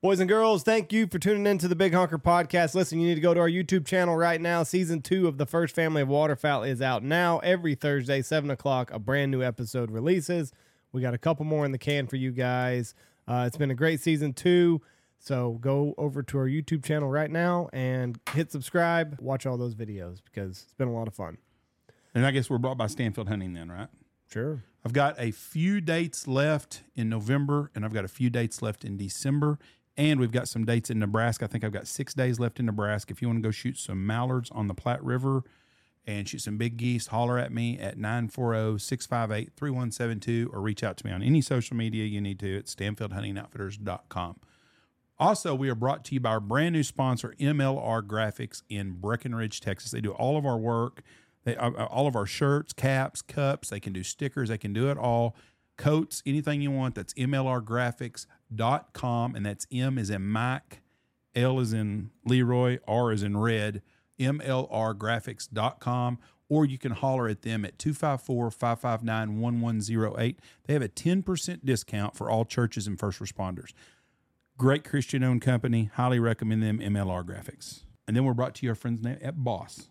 Boys and girls, thank you for tuning in to the Big Honker Podcast. Listen, you need to go to our YouTube channel right now. Season two of the first family of waterfowl is out now. Every Thursday, 7 o'clock, a brand new episode releases. We got a couple more in the can for you guys. Uh, it's been a great season two. So go over to our YouTube channel right now and hit subscribe. Watch all those videos because it's been a lot of fun. And I guess we're brought by Stanfield Hunting then, right? Sure. I've got a few dates left in November, and I've got a few dates left in December, and we've got some dates in Nebraska. I think I've got six days left in Nebraska. If you want to go shoot some mallards on the Platte River and shoot some big geese, holler at me at 940 658 3172 or reach out to me on any social media you need to at stanfieldhuntingoutfitters.com. Also, we are brought to you by our brand new sponsor, MLR Graphics in Breckenridge, Texas. They do all of our work, they uh, uh, all of our shirts, caps, cups. They can do stickers. They can do it all. Coats, anything you want. That's MLRgraphics.com, and that's M is in Mike, L is in Leroy, R is in red. MLRgraphics.com, or you can holler at them at 254 559 1108. They have a 10% discount for all churches and first responders. Great Christian owned company. Highly recommend them, MLR Graphics. And then we're brought to you our friends at Boss.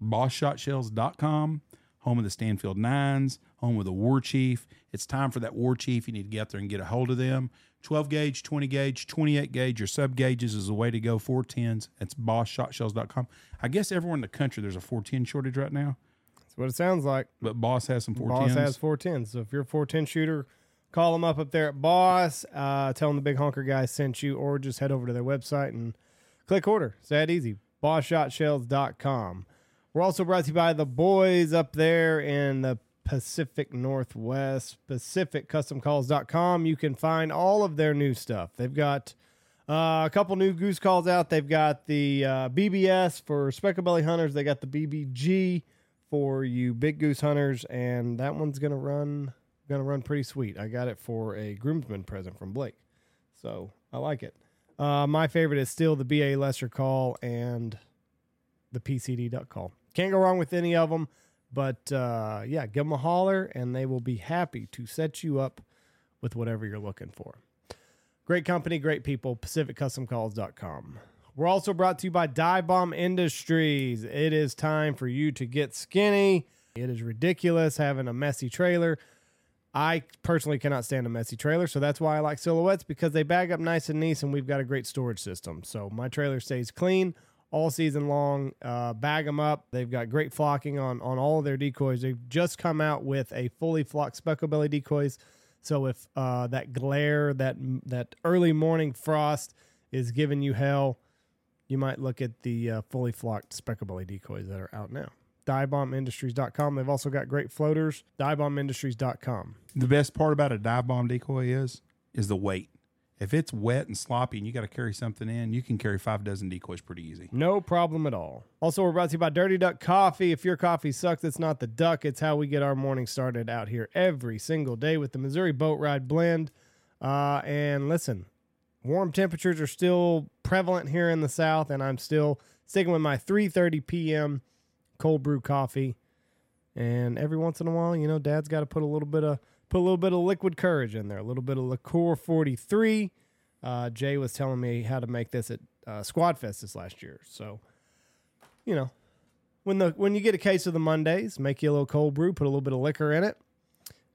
BossShotShells.com, home of the Stanfield Nines, home of the War Chief. It's time for that War Chief. You need to get out there and get a hold of them. 12 gauge, 20 gauge, 28 gauge, or sub gauges is the way to go. 410s. That's BossShotShells.com. I guess everywhere in the country there's a 410 shortage right now, That's what it sounds like. but Boss has some 410s. Boss has 410s. So if you're a 410 shooter, call them up up there at Boss. Uh, tell them the Big Honker guy sent you, or just head over to their website and click order. It's that easy. BossShotShells.com. We're also brought to you by the boys up there in the Pacific Northwest, PacificCustomCalls.com. You can find all of their new stuff. They've got uh, a couple new goose calls out. They've got the uh, BBS for speckled belly hunters. They got the BBG for you big goose hunters, and that one's gonna run gonna run pretty sweet. I got it for a groomsman present from Blake, so I like it. Uh, my favorite is still the BA Lesser call and the PCD duck call. Can't go wrong with any of them. But uh, yeah, give them a holler, and they will be happy to set you up with whatever you're looking for. Great company, great people. PacificCustomCalls.com. We're also brought to you by Dive Bomb Industries. It is time for you to get skinny. It is ridiculous having a messy trailer. I personally cannot stand a messy trailer, so that's why I like silhouettes because they bag up nice and neat, and we've got a great storage system. So my trailer stays clean all season long. Uh, bag them up. They've got great flocking on on all of their decoys. They've just come out with a fully flocked speckled belly decoys. So if uh, that glare, that that early morning frost is giving you hell, you might look at the uh, fully flocked speckled belly decoys that are out now. DiveBombIndustries.com. They've also got great floaters. DiveBombIndustries.com. The best part about a dive bomb decoy is is the weight. If it's wet and sloppy and you got to carry something in, you can carry five dozen decoys pretty easy. No problem at all. Also, we're brought to you by Dirty Duck Coffee. If your coffee sucks, it's not the duck. It's how we get our morning started out here every single day with the Missouri Boat Ride blend. Uh, and listen, warm temperatures are still prevalent here in the South, and I'm still sticking with my 3:30 p.m. cold brew coffee. And every once in a while, you know, Dad's got to put a little bit of put a little bit of liquid courage in there, a little bit of Licor 43. Uh, Jay was telling me how to make this at uh, Squad Fest this last year. So, you know, when the when you get a case of the Mondays, make you a little cold brew, put a little bit of liquor in it,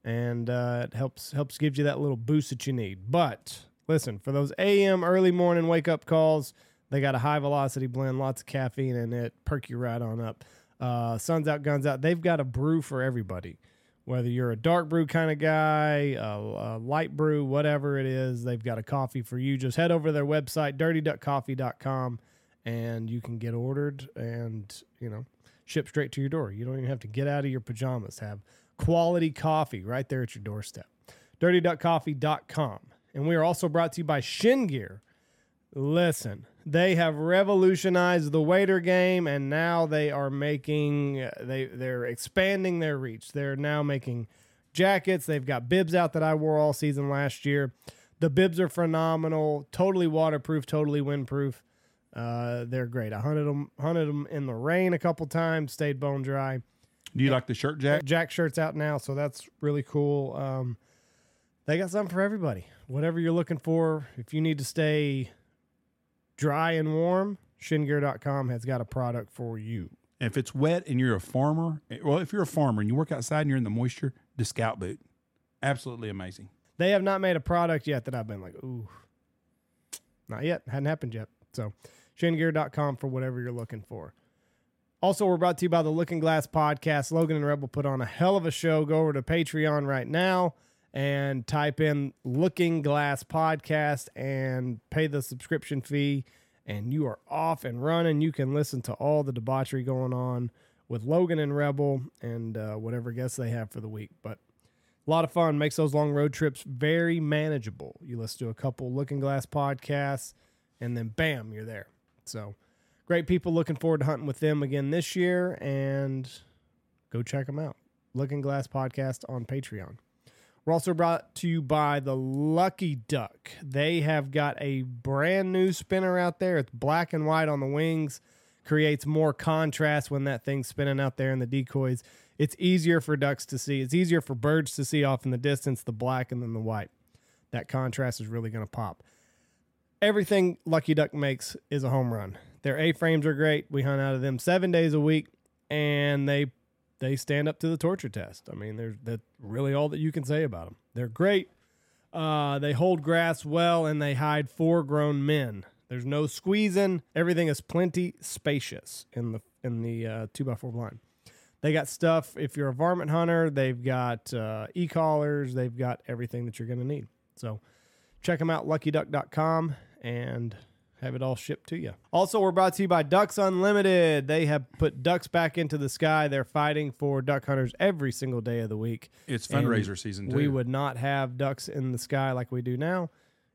and uh, it helps helps gives you that little boost that you need. But listen, for those AM early morning wake up calls, they got a high velocity blend, lots of caffeine in it, perk you right on up. Uh, sun's out, guns out. They've got a brew for everybody whether you're a dark brew kind of guy, a, a, light brew, whatever it is, they've got a coffee for you. Just head over to their website, dirtyduckcoffee.com, and you can get ordered and, you know, ship straight to your door. You don't even have to get out of your pajamas. Have quality coffee right there at your doorstep. dirtyduckcoffee.com. And we are also brought to you by Shin Gear. Listen, they have revolutionized the wader game and now they are making they they're expanding their reach. They're now making jackets. They've got bibs out that i wore all season last year. The bibs are phenomenal totally waterproof totally windproof. Uh, they're great. I hunted them hunted them in the rain a couple times stayed bone dry. Do you like the shirt jack? jack shirts out now so that's really cool. Um, they got something for everybody. Whatever you're looking for, if you need to stay dry and warm, shingear.com has got a product for you. If it's wet and you're a farmer, eh, well, if you're a farmer and you work outside and you're in the moisture, the Scout boot, absolutely amazing. They have not made a product yet that I've been like, ooh, not yet. Hadn't happened yet. So, shingear.com for whatever you're looking for. Also, we're brought to you by the Looking Glass podcast. Logan and Rebel put on a hell of a show. Go over to Patreon right now and type in Looking Glass podcast and pay the subscription fee. And you are off and running. You can listen to all the debauchery going on with Logan and Rebel and uh, whatever guests they have for the week. But a lot of fun. Makes those long road trips very manageable. You listen to a couple Looking Glass podcasts, and then bam, you're there. So great people. Looking forward to hunting with them again this year, and go check them out. Looking Glass podcast on Patreon. We're also brought to you by the Lucky Duck. They have got a brand new spinner out there. It's black and white on the wings, creates more contrast when that thing's spinning out there in the decoys. It's easier for ducks to see. It's easier for birds to see off in the distance, the black and then the white. That contrast is really going to pop. Everything Lucky Duck makes is a home run. Their A frames are great. We hunt out of them seven days a week, and they they stand up to the torture test. I mean, there's that's really all that you can say about them. They're great. Uh, they hold grass well, and they hide four grown men. There's no squeezing. Everything is plenty spacious in the in the uh, two by four blind. They got stuff. If you're a varmint hunter, they've got uh, e-collars. They've got everything that you're going to need. So check them out, luckyduck.com, and have it all shipped to you. Also, we're brought to you by Ducks Unlimited. They have put ducks back into the sky. They're fighting for duck hunters every single day of the week. It's And fundraiser season too. We would not have ducks in the sky like we do now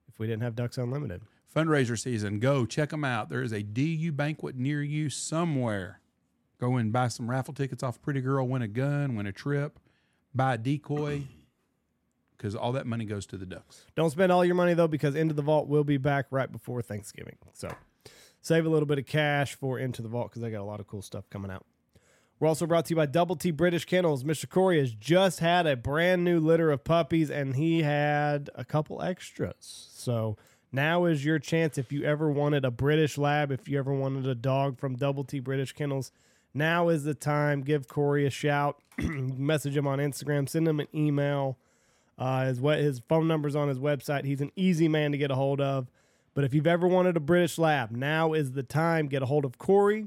if we didn't have Ducks Unlimited. fundraiser season. Go check them out. There is a DU banquet near you somewhere. Go and buy some raffle tickets off Pretty Girl, win a gun, win a trip, buy a decoy, because all that money goes to the ducks. Don't spend all your money though, because Into the Vault will be back right before Thanksgiving. So save a little bit of cash for Into the Vault because they got a lot of cool stuff coming out. We're also brought to you by Double T British Kennels. Mr. Corey has just had a brand new litter of puppies and he had a couple extras. So now is your chance if you ever wanted a British lab, if you ever wanted a dog from Double T British Kennels. Now is the time. Give Corey a shout. Message him on Instagram. Send him an email. Uh, his, we- his phone number's on his website. He's an easy man to get a hold of. But if you've ever wanted a British lab, now is the time. Get a hold of Corey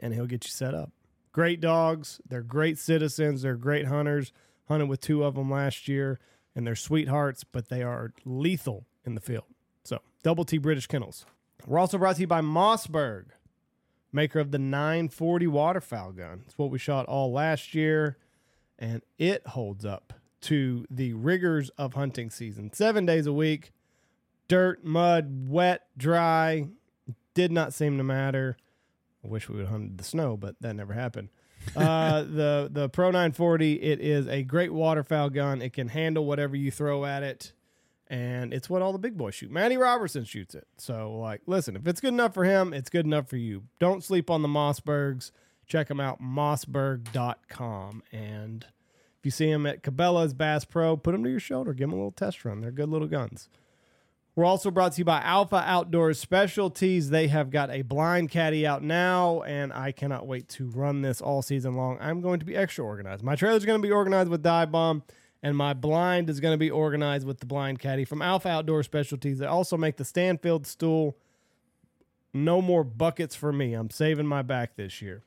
and he'll get you set up. Great dogs. They're great citizens. They're great hunters. Hunted with two of them last year, and they're sweethearts, but they are lethal in the field. So, Double T British Kennels. We're also brought to you by Mossberg, maker of the 940 waterfowl gun. It's what we shot all last year, and it holds up to the rigors of hunting season. Seven days a week, dirt, mud, wet, dry, did not seem to matter. I wish we would have hunted the snow, but that never happened. uh, the the Pro 940, it is a great waterfowl gun. It can handle whatever you throw at it, and it's what all the big boys shoot. Matty Robertson shoots it. So, like, listen, if it's good enough for him, it's good enough for you. Don't sleep on the Mossbergs. Check them out, mossberg.com. And you see them at Cabela's Bass Pro, put them to your shoulder. Give them a little test run. They're good little guns. We're also brought to you by Alpha Outdoors Specialties. They have got a blind caddy out now, and I cannot wait to run this all season long. I'm going to be extra organized. My trailer is going to be organized with Dive Bomb, and my blind is going to be organized with the blind caddy from Alpha Outdoor Specialties. They also make the Stanfield stool. No more buckets for me. I'm saving my back this year.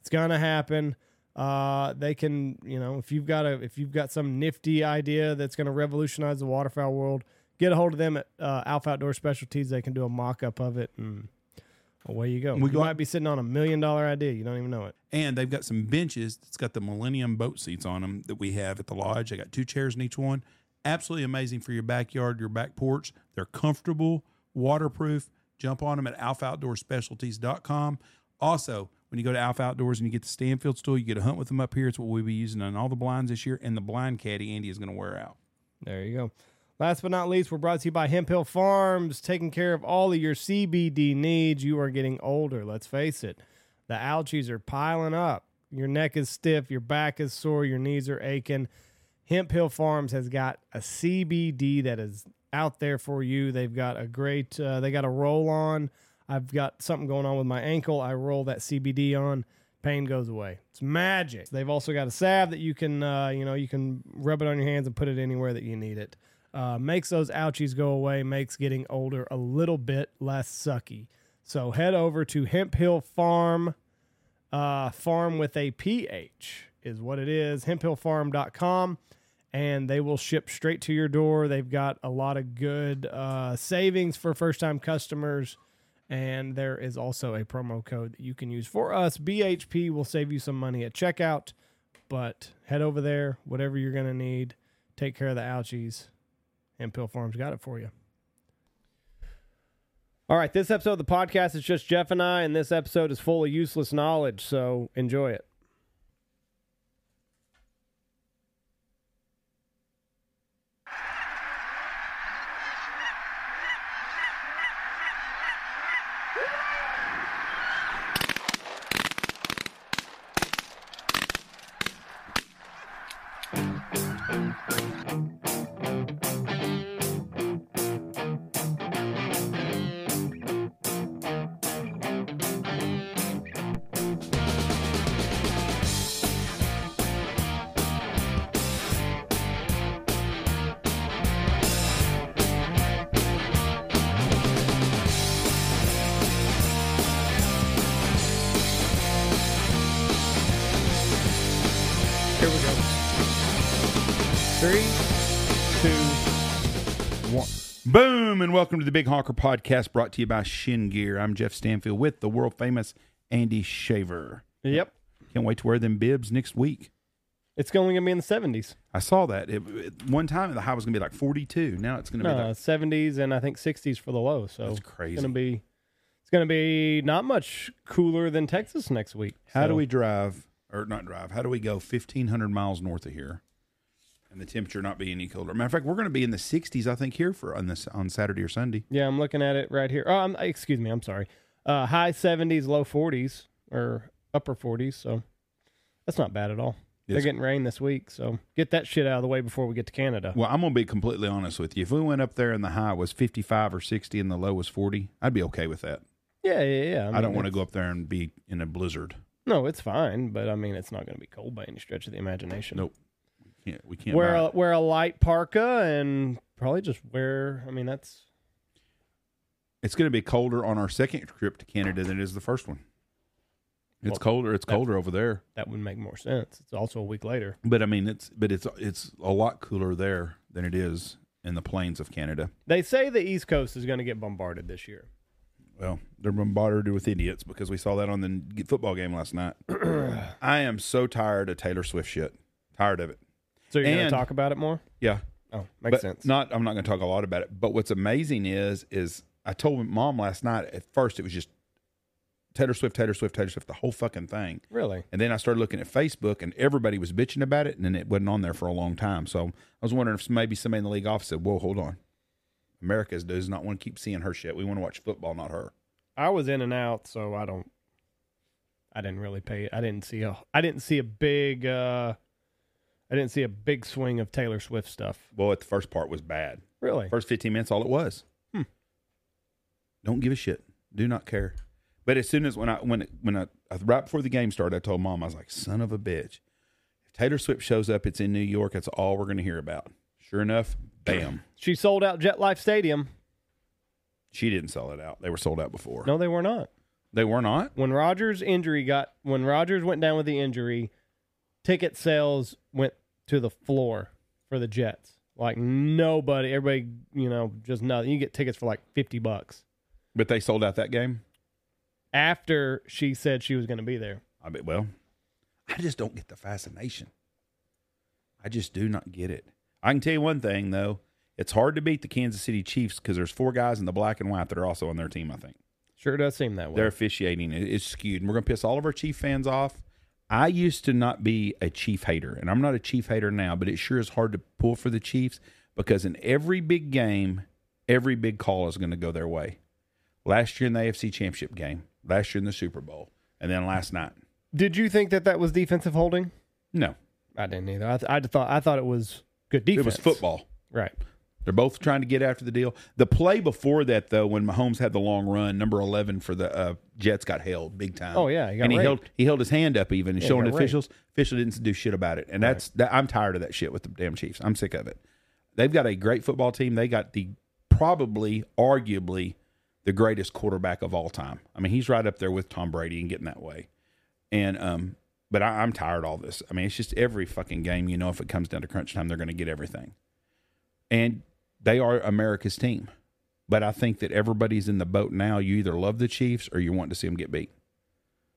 It's going to happen. Uh, they can, you know, if you've got a if you've got some nifty idea that's going to revolutionize the waterfowl world, get a hold of them at uh, Alpha Outdoor Specialties. They can do a mock up of it, and away you go. We you go- might be sitting on a million dollar idea. You don't even know it. And they've got some benches that's got the Millennium boat seats on them that we have at the lodge. They got two chairs in each one. Absolutely amazing for your backyard, your back porch. They're comfortable, waterproof. Jump on them at alphaoutdoorspecialties.com. Also, when you go to Alpha Outdoors and you get the Stanfield stool, you get a hunt with them up here. It's what we'll be using on all the blinds this year. And the blind caddy Andy is going to wear out. There you go. Last but not least, we're brought to you by Hemp Hill Farms, taking care of all of your CBD needs. You are getting older, let's face it. The ouchies are piling up. Your neck is stiff, your back is sore, your knees are aching. Hemp Hill Farms has got a CBD that is out there for you. They've got a great, uh, they got a roll on. I've got something going on with my ankle. I roll that CBD on, pain goes away. It's magic. They've also got a salve that you can, uh, you know, you can rub it on your hands and put it anywhere that you need it. Uh, makes those ouchies go away, makes getting older a little bit less sucky. So head over to Hemp Hill Farm, uh, farm with a PH is what it is, hemphillfarm.com, and they will ship straight to your door. They've got a lot of good uh, savings for first time customers. And there is also a promo code that you can use for us. BHP will save you some money at checkout, but head over there, whatever you're going to need, take care of the ouchies. Hemp Hill Farms got it for you. All right, this episode of the podcast is just Jeff and I, and this episode is full of useless knowledge, so enjoy it. Boom, and welcome to the Big Honker Podcast brought to you by Shin Gear. I'm Jeff Stanfield with the world famous Andy Shaver. Yep. Can't wait to wear them bibs next week. It's only going to be in the 70s. I saw that. It, it- one time the high was going to be like 42. Now it's going to be No, like 70s and I think 60s for the low. So That's It's crazy. going to be it's going to be not much cooler than Texas next week. How So- do we drive, or not drive, how do we go 1,500 miles north of here and the temperature not be any colder? Matter of fact, we're going to be in the 60s, I think, here for on this on Saturday or Sunday. Yeah, I'm looking at it right here. Oh, I'm, excuse me. I'm sorry. Uh, high 70s, low 40s or upper 40s. So that's not bad at all. They're Yes. getting rain this week, so get that shit out of the way before we get to Canada. Well, I'm going to be completely honest with you. If we went up there and the high was 55 or 60 and the low was 40, I'd be okay with that. Yeah, yeah, yeah. I, don't want to go up there and be in a blizzard. No, it's fine, but I mean, it's not going to be cold by any stretch of the imagination. Nope. We can't. We can't Wear a, wear a light parka and probably just wear. I mean, that's It's going to be colder on our second trip to Canada than it is the first one. It's Well, colder. It's colder over there. that would make more sense. It's also a week later. But I mean, it's but it's it's a lot cooler there than it is in the plains of Canada. They say the East Coast is going to get bombarded this year. Well, they're bombarded with idiots because we saw that on the football game last night. I am so tired of Taylor Swift shit. Tired of it. So you're going And- to talk about it more? Yeah, Oh, makes but sense. not. I'm not going to talk a lot about it. But what's amazing is, is I told mom last night. At first, it was just Taylor Swift, Taylor Swift, Taylor Swift, the whole fucking thing. really? And then I started looking at Facebook, and everybody was bitching about it, and then it wasn't on there for a long time. So I was wondering if maybe somebody in the league office said, "Whoa, hold on, America does not want to keep seeing her shit. We want to watch football, not her." I was in and out, so I don't. I didn't really pay. I didn't see a. I didn't see a big. uh I didn't see a big swing of Taylor Swift stuff. Well, at the first part was bad. Really? First 15 minutes, all it was. Hmm. Don't give a shit. Do not care. But as soon as when I when when I right before the game started, I told mom I was like, "Son of a bitch! If Taylor Swift shows up, it's in New York. That's all we're going to hear about." Sure enough, bam, She sold out MetLife Stadium. she didn't sell it out. They were sold out before. No, they were not. They were not. When Rodgers' injury got when Rodgers went down with the injury, ticket sales went to the floor for the Jets. Like nobody, everybody, you know, just nothing. You get tickets for like fifty bucks But they sold out that game. after she said she was going to be there. I bet. Well, I just don't get the fascination. I just do not get it. I can tell you one thing though: it's hard to beat the Kansas City Chiefs because there's four guys in the black and white that are also on their team. I think Sure does seem that way. their officiating i- is skewed, and we're gonna piss all of our Chief fans off. I used to not be a Chief hater, and I'm not a Chief hater now, but it sure is hard to pull for the Chiefs because in every big game, every big call is going to go their way. Last year in the AFC Championship game, last year in the Super Bowl, and then last night. Did you think that that was defensive holding? No, I didn't either. I, th- I thought I thought it was good defense. It was football. right? They're both trying to get after the deal. The play before that, though, when Mahomes had the long run, number eleven for the uh, Jets got held big time. Oh, yeah, he and he raped. held he held his hand up even and Yeah, showing officials. Official didn't do shit about it, and that's that, I'm tired of that shit with the damn Chiefs. I'm sick of it. They've got a great football team. They got the probably, arguably, the greatest quarterback of all time. I mean, he's right up there with Tom Brady and getting that way. And um, but I, I'm tired of all this. I mean, it's just every fucking game. You know, if it comes down to crunch time, they're going to get everything. And they are America's team. But I think that everybody's in the boat now. You either love the Chiefs or you want to see them get beat.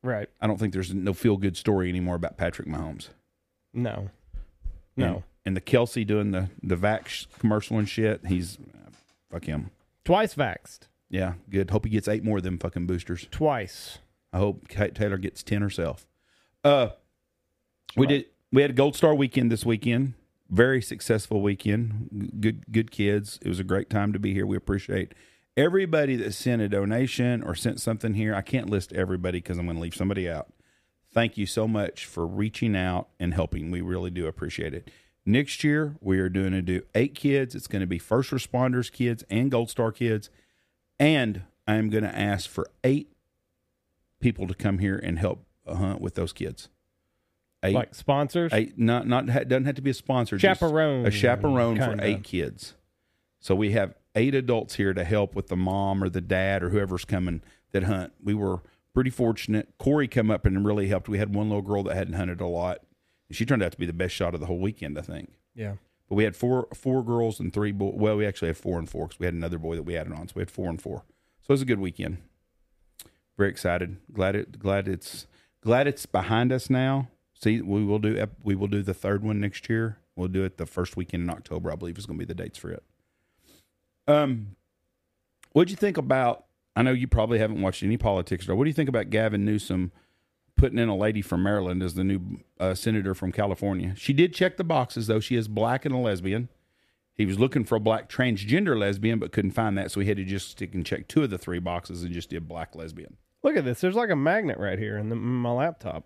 Right. I don't think there's no feel good story anymore about Patrick Mahomes. No. No. And, and the Kelce doing the the Vax commercial and shit. He's fuck him. Twice vaxxed. Yeah, good. Hope he gets eight more of them fucking boosters. Twice. I hope Kate Taylor gets ten herself. Uh, we did. We had a Gold Star weekend this weekend. Very successful weekend. Good, good kids. It was a great time to be here. We appreciate everybody that sent a donation or sent something here. I can't list everybody because I'm going to leave somebody out. Thank you so much for reaching out and helping. We really do appreciate it. Next year, we are doing to do eight kids. It's going to be first responders kids and Gold Star kids. And I am going to ask for eight people to come here and help hunt with those kids. Eight, Like sponsors. eight not not doesn't have to be a sponsor. just Chaperone, a chaperone for kinda. eight kids. So we have eight adults here to help with the mom or the dad or whoever's coming that hunt. We were pretty fortunate. Corey come up and really helped. We had one little girl that hadn't hunted a lot. And she turned out to be the best shot of the whole weekend, I think. Yeah. But we had four four girls and three boys. Well, we actually had four and four because we had another boy that we added on. So we had four and four. So it was a good weekend. Very excited. Glad it. Glad it's. Glad it's behind us now. See, we will do. We will do the third one next year. We'll do it the first weekend in October. I believe is going to be the dates for it. Um, what'd you think about? I know you probably haven't watched any politics. What do you think about Gavin Newsom putting in a lady from Maryland as the new uh, senator from California? She did check the boxes though. She is black and a lesbian. He was looking for a black transgender lesbian, but couldn't find that, so he had to just stick and check two of the three boxes and just did black lesbian. Look at this. There's like a magnet right here in, the, in my laptop.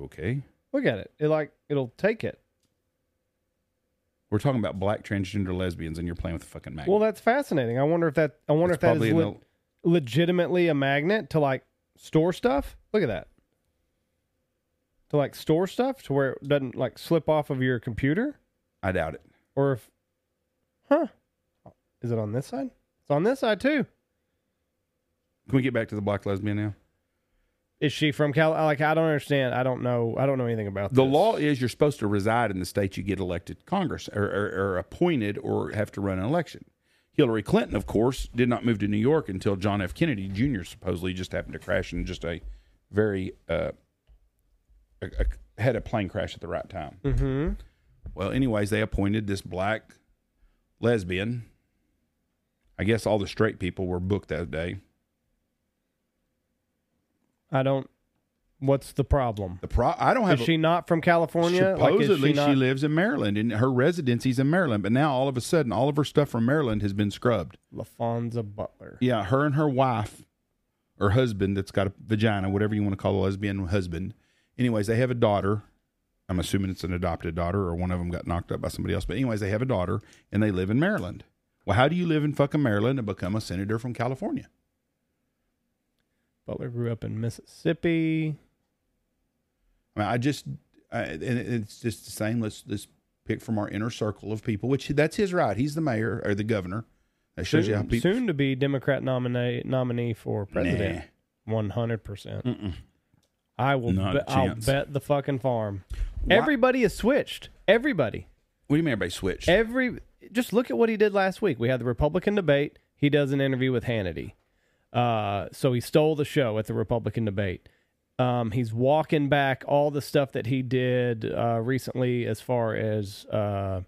Okay, Look at it. It like it'll take it. we're talking about black transgender lesbians, and you're playing with a fucking magnet. Well, that's fascinating. I wonder if that. I wonder It's if that probably is le- legitimately a magnet to like store stuff. Look at that. To like store stuff to where it doesn't like slip off of your computer, I doubt it. or if, huh? Is it on this side? It's on this side too. Can we get back to the black lesbian now? Is she from Cal? Like I don't understand. I don't know. I don't know anything about this. The this. law is you're supposed to reside in the state you get elected Congress or, or, or appointed or have to run an election. Hillary Clinton, of course, did not move to New York until John F. Kennedy Jr. supposedly just happened to crash in just a very uh, a, a, had a plane crash at the right time. Mm-hmm. Well, anyways, they appointed this black lesbian. I guess all the straight people were booked that day. I don't. What's the problem? The pro I don't have Is a- she not from California? Like, is Supposedly, she, lives in Maryland, and her residency's in Maryland. But now, all of a sudden, all of her stuff from Maryland has been scrubbed. Laphonza Butler. Yeah, her and her wife, or husband, that's got a vagina, whatever you want to call a lesbian husband. Anyways, they have a daughter. I'm assuming it's an adopted daughter, or one of them got knocked up by somebody else. But anyways, they have a daughter, and they live in Maryland. Well, how do you live in fucking Maryland and become a senator from California? Butler grew up in Mississippi. I mean, I just, I, and it's just the same. Let's let's pick from our inner circle of people, which that's his right. He's the mayor or the governor. That shows you how Soon, people. soon to be Democrat nominee nominee for president. One hundred percent. I will. Be- I'll bet the fucking farm. Why- Everybody has switched. Everybody. What do you mean everybody switched? Every. Just look at what he did last week. We had the Republican debate. He does an interview with Hannity. Uh, so he stole the show at the Republican debate. Um, he's walking back all the stuff that he did uh, recently, as far as uh,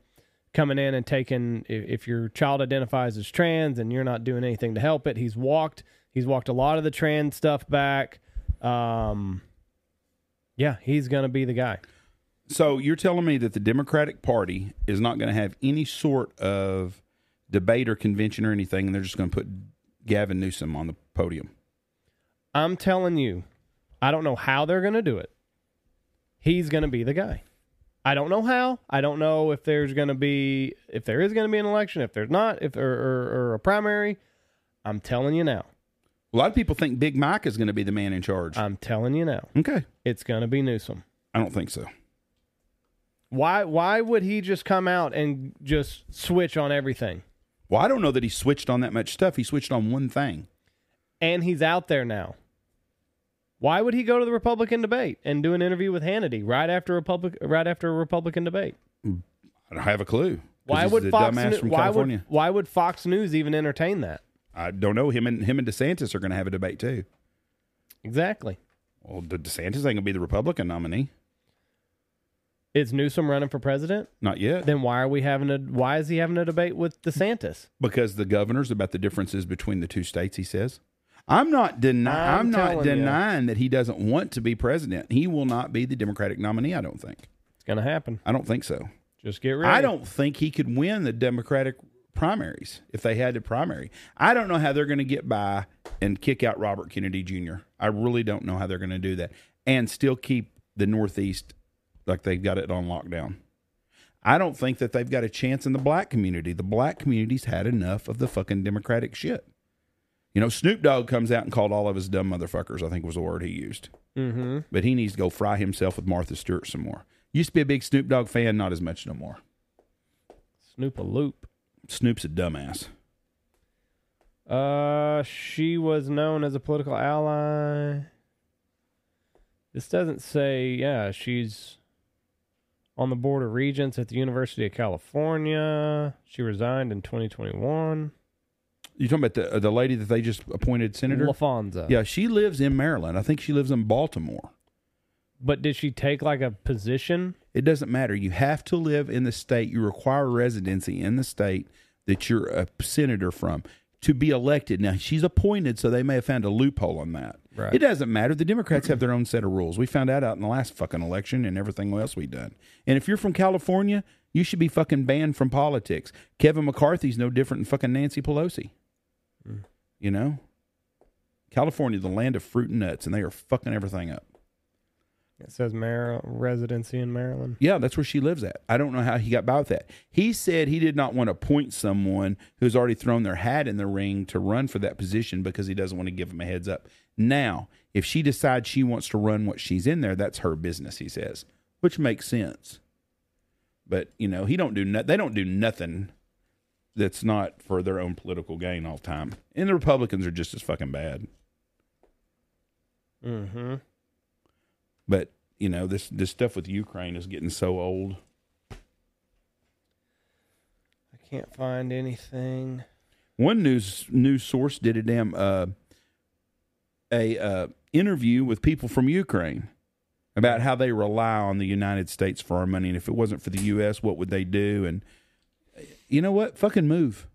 coming in and taking. If, if your child identifies as trans and you're not doing anything to help it, he's walked. He's walked a lot of the trans stuff back. Um, yeah, he's gonna be the guy. So you're telling me that the Democratic Party is not going to have any sort of debate or convention or anything, and they're just going to put Gavin Newsom on the podium? I'm telling you, I don't know how they're going to do it. He's going to be the guy. I don't know how. I don't know if there's going to be if there is going to be an election, if there's not, if or, or, or a primary. I'm telling you now. A lot of people think Big Mike is going to be the man in charge. I'm telling you now. okay. It's going to be Newsom. I don't think so. Why why would he just come out and just switch on everything? Well, I don't know that he switched on that much stuff. He switched on one thing. And he's out there now. Why would he go to the Republican debate and do an interview with Hannity right after Republic right after a Republican debate? I don't have a clue. Why would Fox dumbass New- from why California? would why would Fox News even entertain that? I don't know. Him and him and DeSantis are going to have a debate too. Exactly. Well, the DeSantis ain't going to be the Republican nominee. Is Newsom running for president? Not yet. Then why are we having a why is he having a debate with DeSantis? because the governor's about the differences between the two states. He says, "I'm not denying. I'm I'm, not denying that he doesn't want to be president. He will not be the Democratic nominee. I don't think. It's gonna happen. I don't think so. Just get ready. I don't think he could win the Democratic primaries if they had a primary. I don't know how they're going to get by and kick out Robert Kennedy Jr. I really don't know how they're going to do that and still keep the Northeast like they've got it on lockdown. I don't think that they've got a chance in the black community. The black community's had enough of the fucking Democratic shit. You know, Snoop Dogg comes out and called all of his dumb motherfuckers, I think was the word he used. Mm-hmm. But he needs to go fry himself with Martha Stewart some more. Used to be a big Snoop Dogg fan, not as much no more. Snoop a loop. Snoop's a dumbass. Uh, she was known as a political ally. This doesn't say. Yeah, she's on the board of regents at the University of California. She resigned in 2021. You talking about the uh, the lady that they just appointed senator? Laphonza. Yeah, she lives in Maryland. I think she lives in Baltimore. But did she take like a position? It doesn't matter. You have to live in the state. You require residency in the state that you're a senator from to be elected. Now she's appointed, so they may have found a loophole on that. Right. It doesn't matter. The Democrats have their own set of rules. We found out out in the last fucking election and everything else we've done. And if you're from California, you should be fucking banned from politics. Kevin McCarthy's no different than fucking Nancy Pelosi. Mm. You know, California, the land of fruit and nuts, and they are fucking everything up. It says Mar- residency in Maryland. Yeah, that's where she lives at. I don't know how he got by with that. He said he did not want to appoint someone who's already thrown their hat in the ring to run for that position because he doesn't want to give him a heads up. Now, if she decides she wants to run what she's in there, that's her business, he says, which makes sense. But, you know, he don't do no- they don't do nothing that's not for their own political gain all the time. And the Republicans are just as fucking bad. Mm-hmm. But, you know, this this stuff with Ukraine is getting so old. I can't find anything. One news news source did a damn uh, a uh, interview with people from Ukraine about how they rely on the United States for our money, and if it wasn't for the U.S., what would they do? And you know what? Fucking move.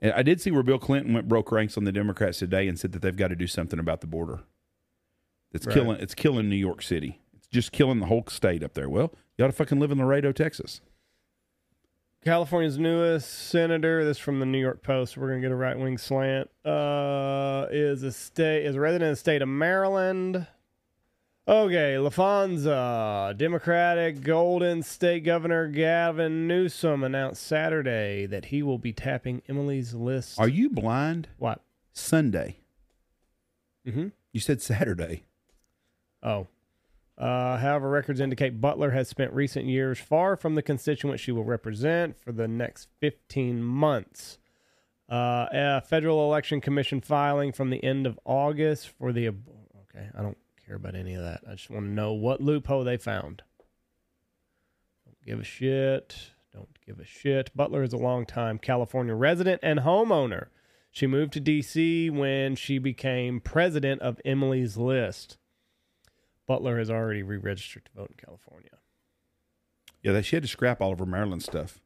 And I did see where Bill Clinton went broke ranks on the Democrats today and said that they've got to do something about the border. It's Right. killing. It's killing New York City. It's just killing the whole state up there. Well, you ought to fucking live in Laredo, Texas. California's newest senator, this from the New York Post. We're gonna get a right wing slant. Uh, is a state is a resident of the state of Maryland. Okay, Laphonza, Democratic Golden State Governor Gavin Newsom announced Saturday that he will be tapping Emily's list. Are you blind? what? Sunday. Mm-hmm. You said Saturday. Oh. Uh, however, records indicate Butler has spent recent years far from the constituent she will represent for the next 15 months. Uh, a federal election commission filing from the end of August for the. ab- Okay, I don't care about any of that. I just want to know what loophole they found. Don't give a shit. Don't give a shit. Butler is a longtime California resident and homeowner. She moved to D.C. when she became president of Emily's List. Butler has already re-registered to vote in California. Yeah, that she had to scrap all of her Maryland stuff.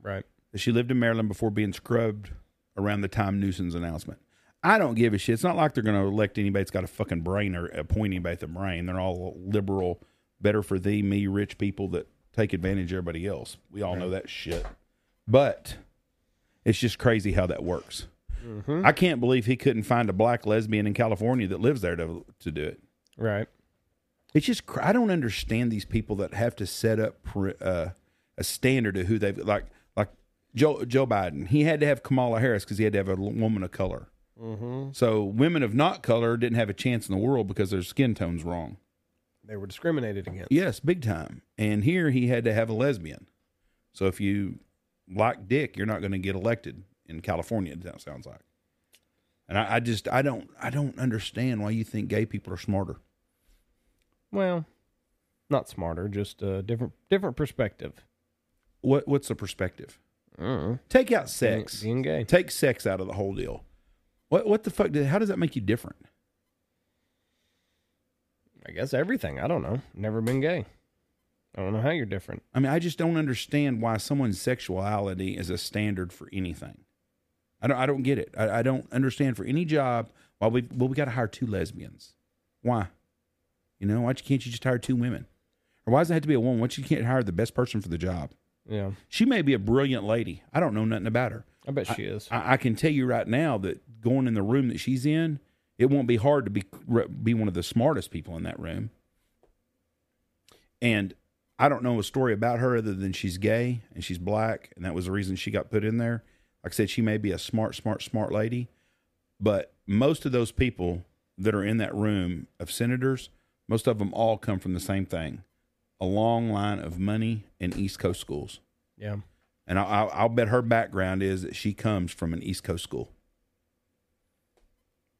Right. She lived in Maryland before being scrubbed around the time Newsom's announcement. I don't give a shit. It's not like they're going to elect anybody that's got a fucking brain or appoint anybody with a brain. They're all liberal, better for thee, me, rich people that take advantage of everybody else. We all know that shit. But it's just crazy how that works. Mm-hmm. I can't believe he couldn't find a black lesbian in California that lives there to to do it. Right. It's just cr- I don't understand these people that have to set up pr- uh, a standard of who they've like like Joe Joe Biden. He had to have Kamala Harris because he had to have a woman of color. Mm-hmm. So women of not color didn't have a chance in the world because their skin tone's wrong. They were discriminated against. Yes, big time. And here he had to have a lesbian. So if you like dick, you're not going to get elected in California. That sounds like. And I, I just I don't I don't understand why you think gay people are smarter. Well, not smarter, just a different different perspective. What what's the perspective? Take out sex. Being, being gay. Take sex out of the whole deal. What what the fuck? Did, how does that make you different? I guess everything. I don't know. Never been gay. I don't know how you're different. I mean, I just don't understand why someone's sexuality is a standard for anything. I don't. I don't get it. I, I don't understand for any job why we well we got to hire two lesbians. Why? You know, why can't you just hire two women? Or why does it have to be a woman? Why you can't you hire the best person for the job? Yeah, She may be a brilliant lady. I don't know nothing about her. I bet she is. I, I can tell you right now that going in the room that she's in, it won't be hard to be be one of the smartest people in that room. And I don't know a story about her other than she's gay and she's black, and that was the reason she got put in there. Like I said, she may be a smart, smart, smart lady, but most of those people that are in that room of senators, most of them all come from the same thing a long line of money and East Coast schools. yeah. And I, I'll, I'll bet her background is that she comes from an East Coast school.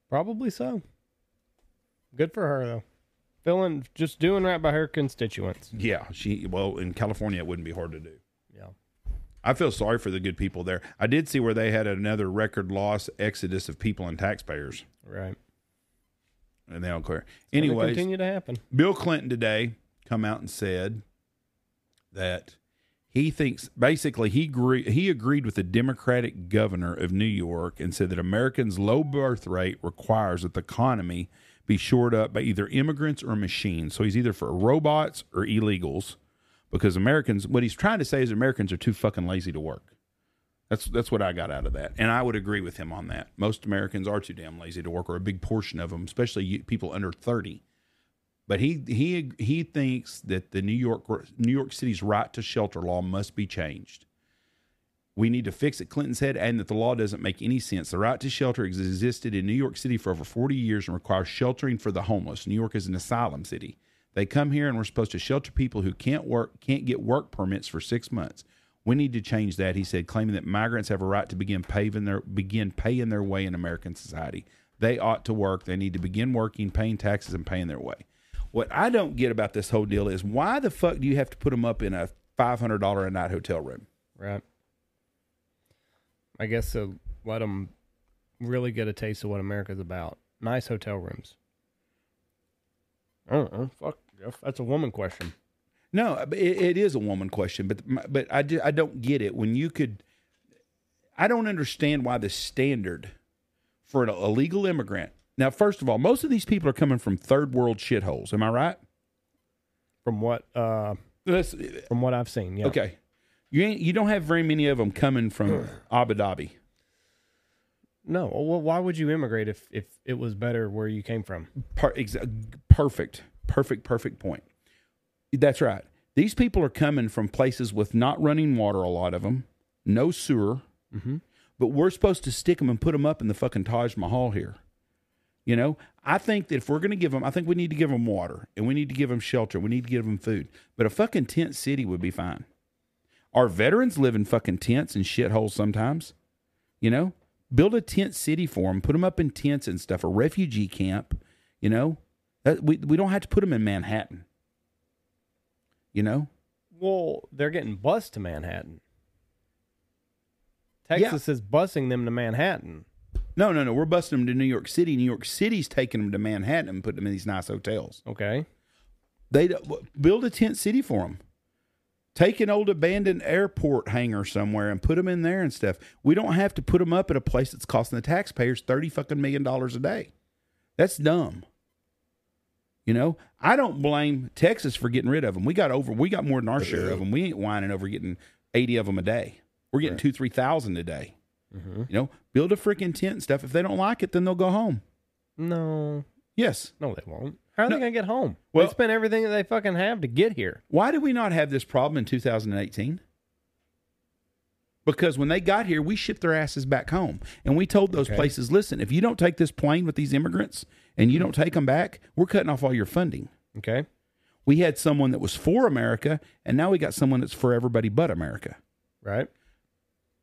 Probably so. Good for her though. Feeling just doing right by her constituents. Yeah, she well in California it wouldn't be hard to do. Yeah. I feel sorry for the good people there. I did see where they had another record loss exodus of people and taxpayers, Right. And they don't care. Gonna Anyways, continue to happen. Bill Clinton today come out and said that he thinks basically he agree, he agreed with the Democratic governor of New York and said that Americans' low birth rate requires that the economy be shored up by either immigrants or machines. So he's either for robots or illegals because Americans what he's trying to say is Americans are too fucking lazy to work. That's that's what I got out of that, and I would agree with him on that. Most Americans are too damn lazy to work, or a big portion of them, especially people under thirty. But he he he thinks that the New York New York City's right to shelter law must be changed. We need to fix it. Clinton said, and that the law doesn't make any sense. The right to shelter existed in New York City for over 40 years and requires sheltering for the homeless. New York is an asylum city. They come here and we're supposed to shelter people who can't work, can't get work permits for six months. We need to change that, he said, claiming that migrants have a right to begin paving their begin paying their way in American society. They ought to work. They need to begin working, paying taxes, and paying their way. What I don't get about this whole deal is why the fuck do you have to put them up in a five hundred dollar a night hotel room? Right. I guess so. Let them really get a taste of what America's about. Nice hotel rooms. I don't know. Fuck, That's a woman question. No, it, it is a woman question, but but I, ju- I don't get it when you could. I don't understand why the standard for an illegal immigrant. Now, first of all, most of these people are coming from third world shitholes. Am I right? From what uh from what I've seen, yeah. okay, you ain't, you don't have very many of them coming from Abu Dhabi. No. Well, why would you immigrate if if it was better where you came from? Per, exa- perfect, perfect, perfect point. That's right. These people are coming from places with not running water. A lot of them, no sewer. Mm-hmm. But we're supposed to stick them and put them up in the fucking Taj Mahal here. You know, I think that if we're going to give them, I think we need to give them water and we need to give them shelter. We need to give them food. But a fucking tent city would be fine. Our veterans live in fucking tents and shitholes sometimes. You know, build a tent city for them, put them up in tents and stuff, a refugee camp. You know, that, we we don't have to put them in Manhattan. You know, Well, they're getting bused to Manhattan. Texas is busing them to Manhattan. no, no, no. We're busting them to New York City. New York City's taking them to Manhattan and putting them in these nice hotels. Okay. They build a tent city for them. Take an old abandoned airport hangar somewhere and put them in there and stuff. We don't have to put them up at a place that's costing the taxpayers thirty fucking million dollars a day. That's dumb. You know, I don't blame Texas for getting rid of them. We got over, we got more than our share of them. We ain't whining over getting eighty of them a day. We're getting two, three thousand a day. Mm-hmm. You know, build a freaking tent and stuff. If they don't like it, then they'll go home. No, Yes. no, they won't. How are they going to get home? Well- they spent everything that they fucking have to get here. Why did we not have this problem in 2018? Because when they got here, we shipped their asses back home. And we told those Okay. places, listen, if you don't take this plane with these immigrants and you don't take them back, we're cutting off all your funding. Okay. We had someone that was for America, and now we got someone that's for everybody but America. Right.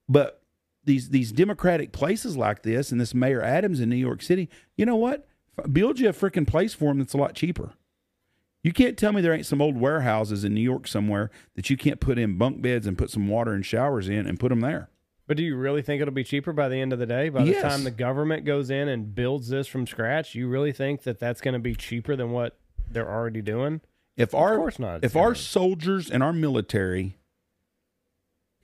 But these these democratic places like this, and this Mayor Adams in New York City, you know what? Build you a freaking place for them that's a lot cheaper. You can't tell me there ain't some old warehouses in New York somewhere that you can't put in bunk beds and put some water and showers in and put them there. But do you really think it'll be cheaper by the end of the day? By Yes. the time the government goes in and builds this from scratch, you really think that that's going to be cheaper than what they're already doing? If our course not, if our soldiers and our military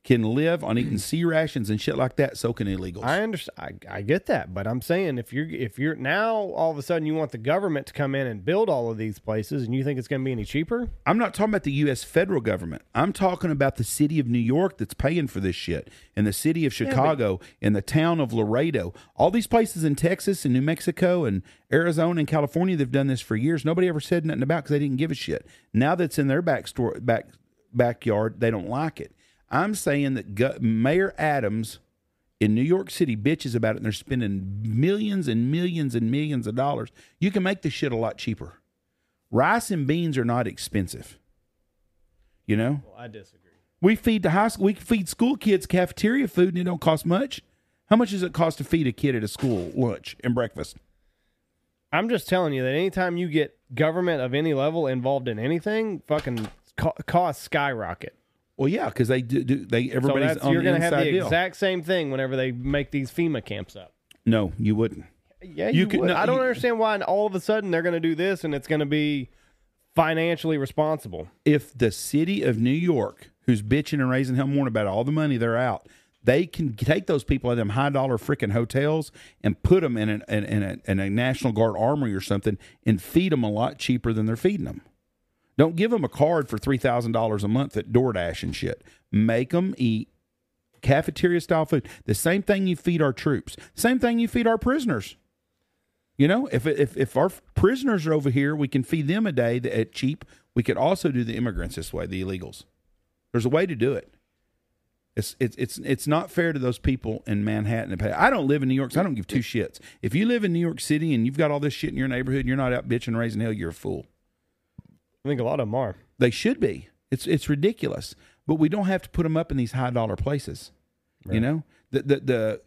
can live on eating C rations and shit like that, so can illegals. I understand. I, I get that, but I'm saying if you're if you're now all of a sudden you want the government to come in and build all of these places, and you think it's going to be any cheaper? I'm not talking about the U.S. federal government. I'm talking about the city of New York that's paying for this shit, and the city of Chicago, and the town of Laredo. All these places in Texas and New Mexico and Arizona and California, they've done this for years. Nobody ever said nothing about because they didn't give a shit. Now that's in their back store, back backyard, they don't like it. I'm saying that Mayor Adams in New York City bitches about it, and they're spending millions and millions and millions of dollars. You can make this shit a lot cheaper. Rice and beans are not expensive. You know, Well, I disagree. we feed the high school, we feed school kids cafeteria food, and it don't cost much. How much does it cost to feed a kid at a school lunch and breakfast? I'm just telling you that anytime you get government of any level involved in anything, fucking co- costs skyrocket. Well, yeah, because they do, do. They So everybody's that's, on you're the to have the deal. exact same thing whenever they make these FEMA camps up. no, you wouldn't. Yeah, You you, could- would. no, I don't you- understand why all of a sudden they're going to do this and it's going to be financially responsible. if the city of New York, who's bitching and raising hell more about all the money they're out, they can take those people at them high dollar freaking hotels and put them in, an, in, in, a, in a National Guard armory or something and feed them a lot cheaper than they're feeding them. Don't give them a card for three thousand dollars a month at DoorDash and shit. Make them eat cafeteria style food. The same thing you feed our troops. Same thing you feed our prisoners. You know, if if if our prisoners are over here, we can feed them a day at cheap. We could also do the immigrants this way, the illegals. There's a way to do it. It's it's it's it's not fair to those people in Manhattan. I don't live in New York, so I don't give two shits. If you live in New York City and you've got all this shit in your neighborhood, and you're not out bitching raising hell. You're a fool. I think a lot of them are. They should be. It's it's ridiculous, but we don't have to put them up in these high dollar places. You know, the the the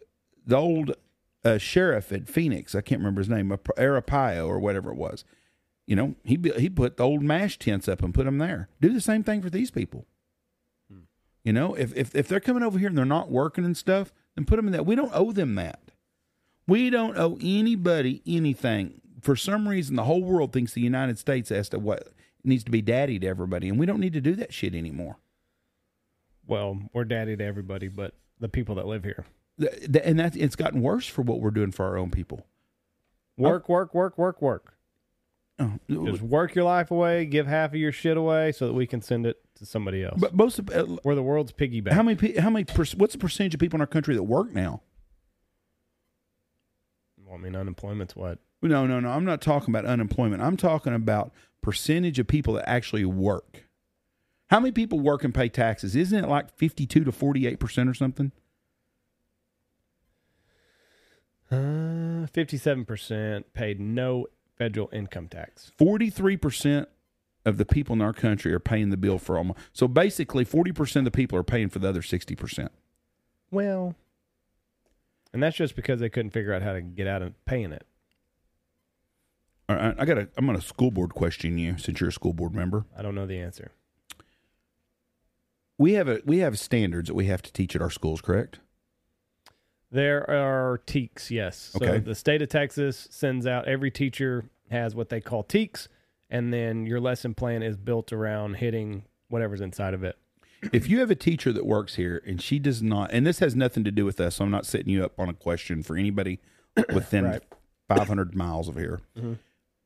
the old uh, sheriff at Phoenix, I can't remember his name, Arapaio or whatever it was. You know, he he put the old MASH tents up and put them there. Do the same thing for these people. You know, if if if they're coming over here and they're not working and stuff, then put them in that. We don't owe them that. We don't owe anybody anything. For some reason, the whole world thinks the United States has to what needs to be daddy to everybody, and we don't need to do that shit anymore. Well, we're daddy to everybody, but the people that live here. Th- th- And that it's gotten worse for what we're doing for our own people. Work, work, work, work, work. Oh, Just work your life away, give half of your shit away so that we can send it to somebody else. but most of, uh, we're the world's piggy bank. how many how many what's the percentage of people in our country that work now? I mean, unemployment's what? No, no, no. I'm not talking about unemployment. I'm talking about percentage of people that actually work. How many people work and pay taxes? Isn't it like 52 to 48 percent or something? Uh, 57% paid no federal income tax. 43 percent of the people in our country are paying the bill for almost. So basically, 40 percent of the people are paying for the other 60 percent. Well, and that's just because they couldn't figure out how to get out of paying it. All right, I got a. I'm going to school board question you since you're a school board member. I don't know the answer. We have a we have standards that we have to teach at our schools, correct? There are TEKs, yes. So Okay. the state of Texas sends out every teacher has what they call TEKs, and then your lesson plan is built around hitting whatever's inside of it. If you have a teacher that works here and she does not, and this has nothing to do with us, so I'm not setting you up on a question for anybody within Right. 500 miles of here. Mhm.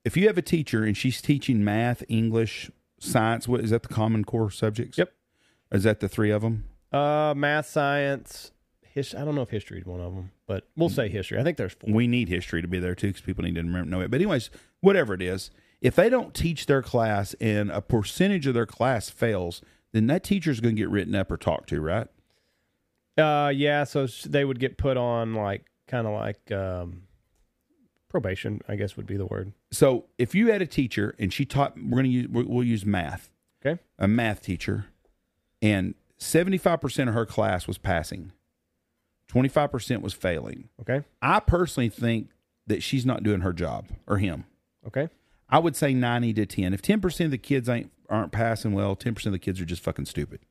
If you have a teacher and she's teaching math, English, science, what is that the common core subjects? Yep. Is that the three of them? Uh, math, science, his- I don't know if history is one of them, but we'll say history. I think there's four. We need history to be there too because people need to remember, know it. But anyways, whatever it is, if they don't teach their class and a percentage of their class fails, then that teacher's going to get written up or talked to, right? Uh, yeah. So they would get put on like kind of like um, probation, I guess would be the word. So if you had a teacher and she taught, we're going to use we'll we'll use math, Okay. a math teacher, and seventy five percent of her class was passing, twenty five percent was failing. Okay. I personally think that she's not doing her job or him. Okay. I would say ninety to ten. If ten percent of the kids ain't aren't passing well, ten percent of the kids are just fucking stupid.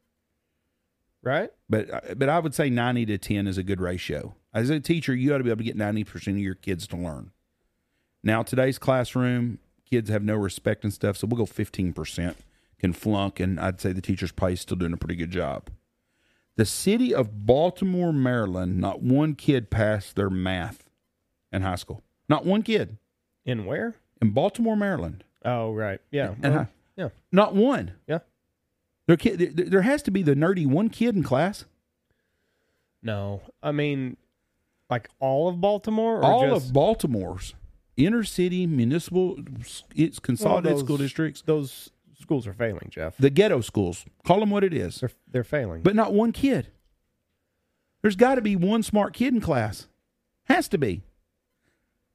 Right. But uh, but I would say ninety to ten is a good ratio. As a teacher, you ought to be able to get ninety percent of your kids to learn. Now today's classroom, kids have no respect and stuff, so we'll go fifteen percent can flunk, and I'd say the teacher's probably still doing a pretty good job. The city of Baltimore, Maryland, not one kid passed their math in high school. Not one kid In where? In Baltimore, Maryland. Oh, right. Yeah. And well, I- yeah. Not one. Yeah. There, kid, there, there has to be the nerdy one kid in class. No, I mean, like all of Baltimore, or All just of Baltimore's inner city municipal, it's consolidated those- school districts, those schools are failing, Jeff. the ghetto schools. Call them what it is. They're they're failing. But not one kid. There's got to be one smart kid in class. Has to be.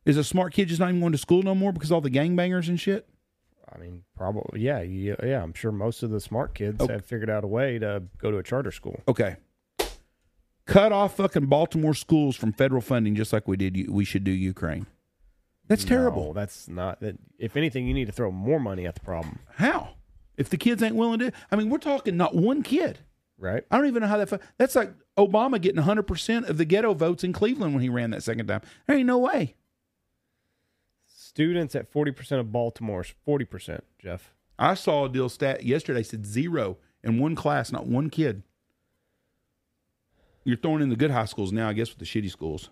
Is a smart kid just not even going to school no more because all the gangbangers and shit? I mean, probably yeah, yeah, yeah. I'm sure most of the smart kids Oh. have figured out a way to go to a charter school. Okay. Cut off fucking Baltimore schools from federal funding just like we did. We should do Ukraine. That's terrible. No, that's not that. If anything, you need to throw more money at the problem, How? If the kids ain't willing to, I mean, we're talking not one kid. right? I don't even know how that. That's like Obama getting 100 percent of the ghetto votes in Cleveland when he ran that second time. There ain't no way. Students at forty percent of Baltimore's forty percent. Jeff, I saw a deal stat yesterday said zero in one class, not one kid. You're throwing in the good high schools now, I guess, with the shitty schools.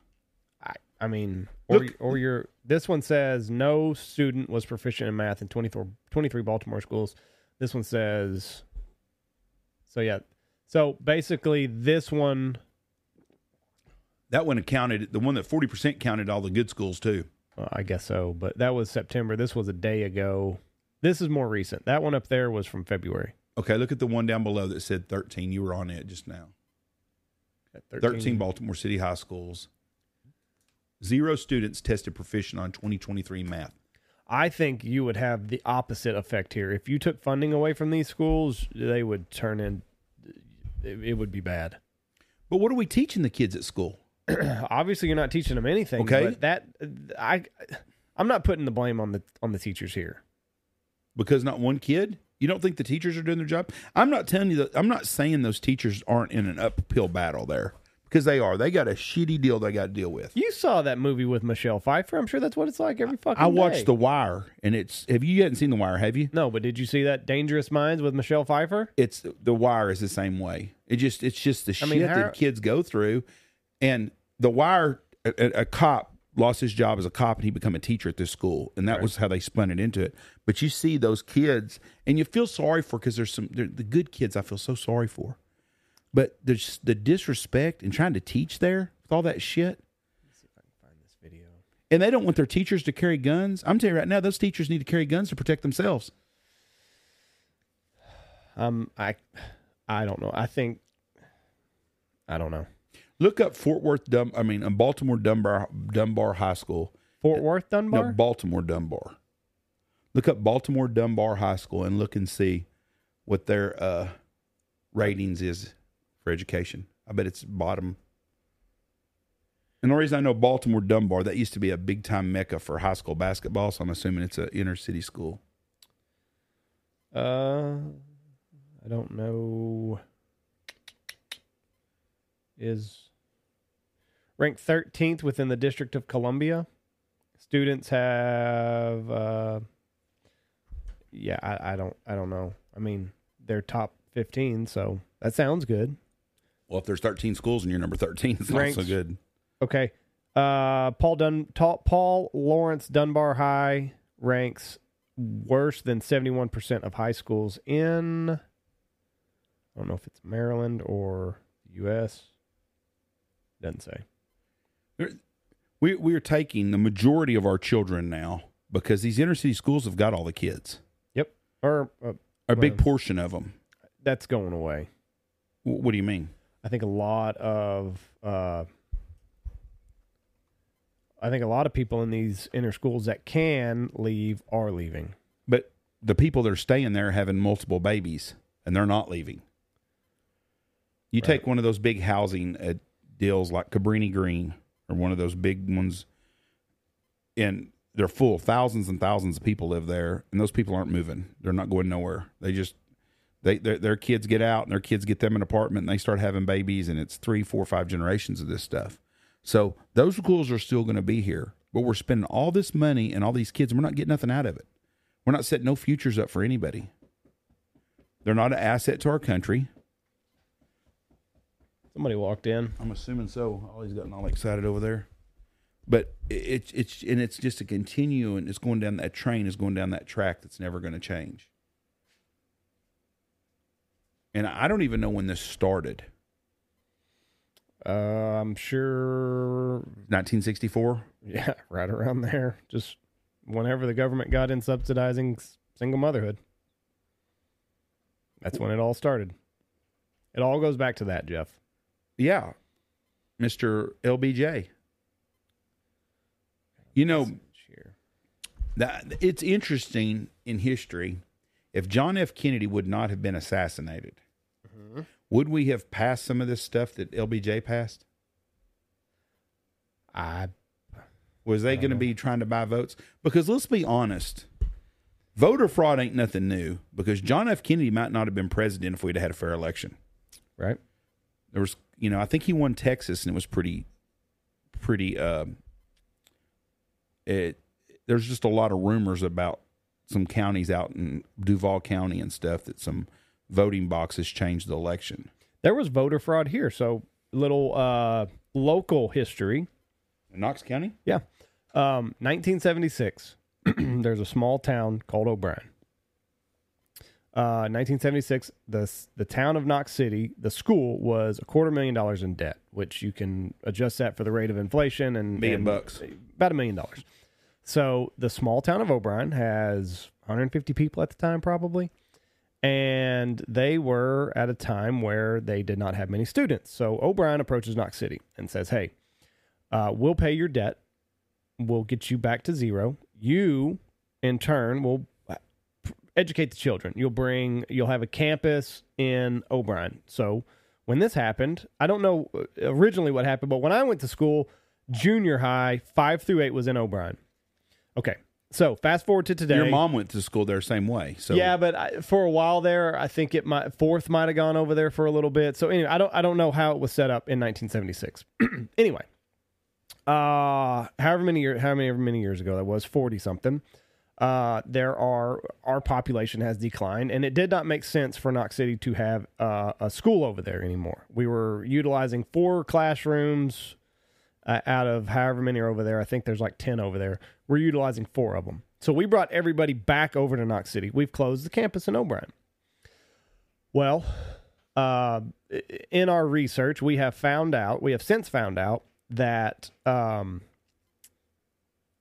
I I mean, or Look- or your this one says no student was proficient in math in 24, 23 Baltimore schools. This one says, so yeah, so basically this one That one accounted, The one that 40 percent counted all the good schools too. Well, I guess so, but that was September. This was a day ago. This is more recent. That one up there was from February. Okay, look at the one down below that said 13. You were on it just now. At 13 Baltimore City high schools. Zero students tested proficient on 2023 math. I think you would have the opposite effect here. If you took funding away from these schools, they would turn in. It, it would be bad. But what are we teaching the kids at school? Obviously, you're not teaching them anything. Okay. but that I, I'm not putting the blame on the on the teachers here. Because not one kid? You don't think the teachers are doing their job? I'm not telling you that. I'm not saying those teachers aren't in an uphill battle there because they are. They got a shitty deal they got to deal with. You saw that movie with Michelle Pfeiffer. I'm sure that's what it's like every fucking. I watched day. The Wire, and it's. Have you, you hadn't seen The Wire? Have you? No, but did you see that Dangerous Minds with Michelle Pfeiffer? It's The Wire is the same way. It just it's just the I shit mean, how- that kids go through, and The Wire. A, a- cop lost his job as a cop, and he became a teacher at this school, and that Right. was how they spun it into it. But you see those kids, and you feel sorry for because there's some they're the good kids. I feel so sorry for, but there's the disrespect and trying to teach there with all that shit. Find this video. And they don't want their teachers to carry guns. I'm telling you right now, those teachers need to carry guns to protect themselves. Um, I, I don't know. I think, I don't know. Look up Fort Worth, Dum- I mean, uh, Baltimore Dunbar Dunbar High School. Fort Worth Dunbar. No, Baltimore Dunbar. Look up Baltimore Dunbar High School and look and see what their uh, ratings is for education. I bet it's bottom. And the reason I know Baltimore Dunbar, that used to be a big time mecca for high school basketball, so I'm assuming it's an inner city school. Uh, I don't know. Is ranked 13th within the District of Columbia. Students have, uh, yeah, I, I don't, I don't know. I mean, they're top 15, so that sounds good. Well, if there's 13 schools and you're number 13, it's not so good. Okay. Uh, Paul Dun, Ta- Paul Lawrence Dunbar High ranks worse than 71% of high schools in, I don't know if it's Maryland or U.S. Doesn't say. We we are taking the majority of our children now because these inner city schools have got all the kids, Yep. Or uh, a big Well- portion of them. that's going away. What do you mean? I think a lot of uh, I think a lot of people in these inner schools that can leave are leaving. But the people that are staying there are having multiple babies and they're not leaving. You Right. take one of those big housing uh, deals like Cabrini Green or one of those big ones, and they're full. Thousands and thousands of people live there, and those people aren't moving. They're not going nowhere. They just they their, kids get out and their kids get them an apartment and they start having babies, and it's three, four, five generations of this stuff. So those schools are still going to be here, but we're spending all this money and all these kids, and we're not getting nothing out of it. We're not setting no futures up for anybody. They're not an asset to our country. Somebody walked in. I'm assuming so. Ollie's gotten all excited over there. But it's it's and it's just a continue and it's going down that train is going down that track that's never going to change. And I don't even know when this started. Uh, I'm sure 1964. Yeah, right around there. Just whenever the government got in subsidizing single motherhood. That's when it all started. It all goes back to that, Jeff. Yeah, Mr. LBJ. You know that it's interesting in history. If John F. Kennedy would not have been assassinated, would we have passed some of this stuff that LBJ passed? I Was they going to be trying to buy votes? Because let's be honest, voter fraud ain't nothing new. Because John F. Kennedy might not have been president if we'd had a fair election. right. There was, you know, I think he won Texas, and it was pretty, pretty. Um, it there's just a lot of rumors about some counties out in Duval County and stuff that some voting boxes changed the election. There was voter fraud here, so little uh local history. In Knox County, Yeah. Um 1976. There's a small town called O'Brien. Uh 1976 the the town of Knox City, the school was a quarter million dollars in debt, which you can adjust that for the rate of inflation and million and bucks. about a million dollars. So the small town of O'Brien has 150 people at the time, probably, and they were at a time where they did not have many students. So O'Brien approaches Knox City and says, "Hey, uh, we'll pay your debt. We'll get you back to zero. You, in turn, will educate the children. You'll bring. You'll have a campus in O'Brien. So." When this happened, I don't know uh, originally what happened, but when I went to school, junior high, five through eight was in O'Brien. Okay, so fast forward to today. Your mom went to school there same way. So yeah, but I, for a while there, I think it might fourth might have gone over there for a little bit. So anyway, I don't I don't know how it was set up in 1976. anyway, uh, however many year, how many many years ago that was, 40 something. Uh, there are our population has declined, and it did not make sense for Knox City to have uh, a school over there anymore. We were utilizing four classrooms uh, out of however many are over there. I think there's like 10 over there. We're utilizing four of them. So we brought everybody back over to Knox City. We've closed the campus in O'Brien. Well, uh, in our research, we have found out, we have since found out that um,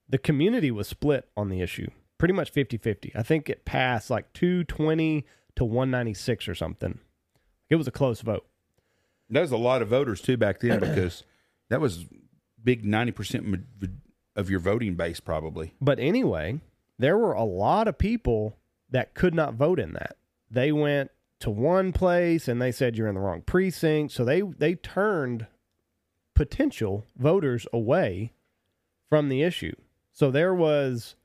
the community was split on the issue, pretty much 50 50. I think it passed like 220 to 196 or something. It was a close vote. That was a lot of voters too back then because that was big ninety percent of your voting base probably. But anyway, there were a lot of people that could not vote in that. They went to one place and they said you're in the wrong precinct, so they they turned potential voters away from the issue. So there was,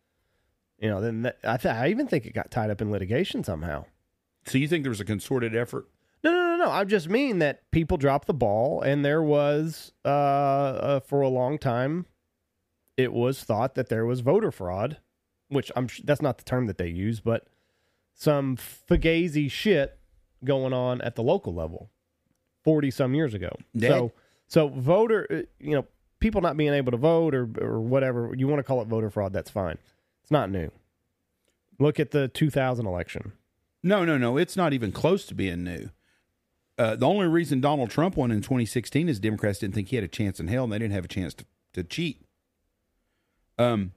you know, then that, I th- I even think it got tied up in litigation somehow. So you think there was a concerted effort? No, no, no, no. I just mean that people dropped the ball, and there was, uh, uh, for a long time, it was thought that there was voter fraud, which I'm sh- that's not the term that they use, but some fugazi shit going on at the local level, forty some years ago. Yeah. So, so voter, uh, you know, people not being able to vote or or whatever you want to call it voter fraud, that's fine. It's not new. Look at the 2000 election. No, no, no. It's not even close to being new. Uh, the only reason Donald Trump won in 2016 is Democrats didn't think he had a chance in hell, and they didn't have a chance to, to cheat. Um,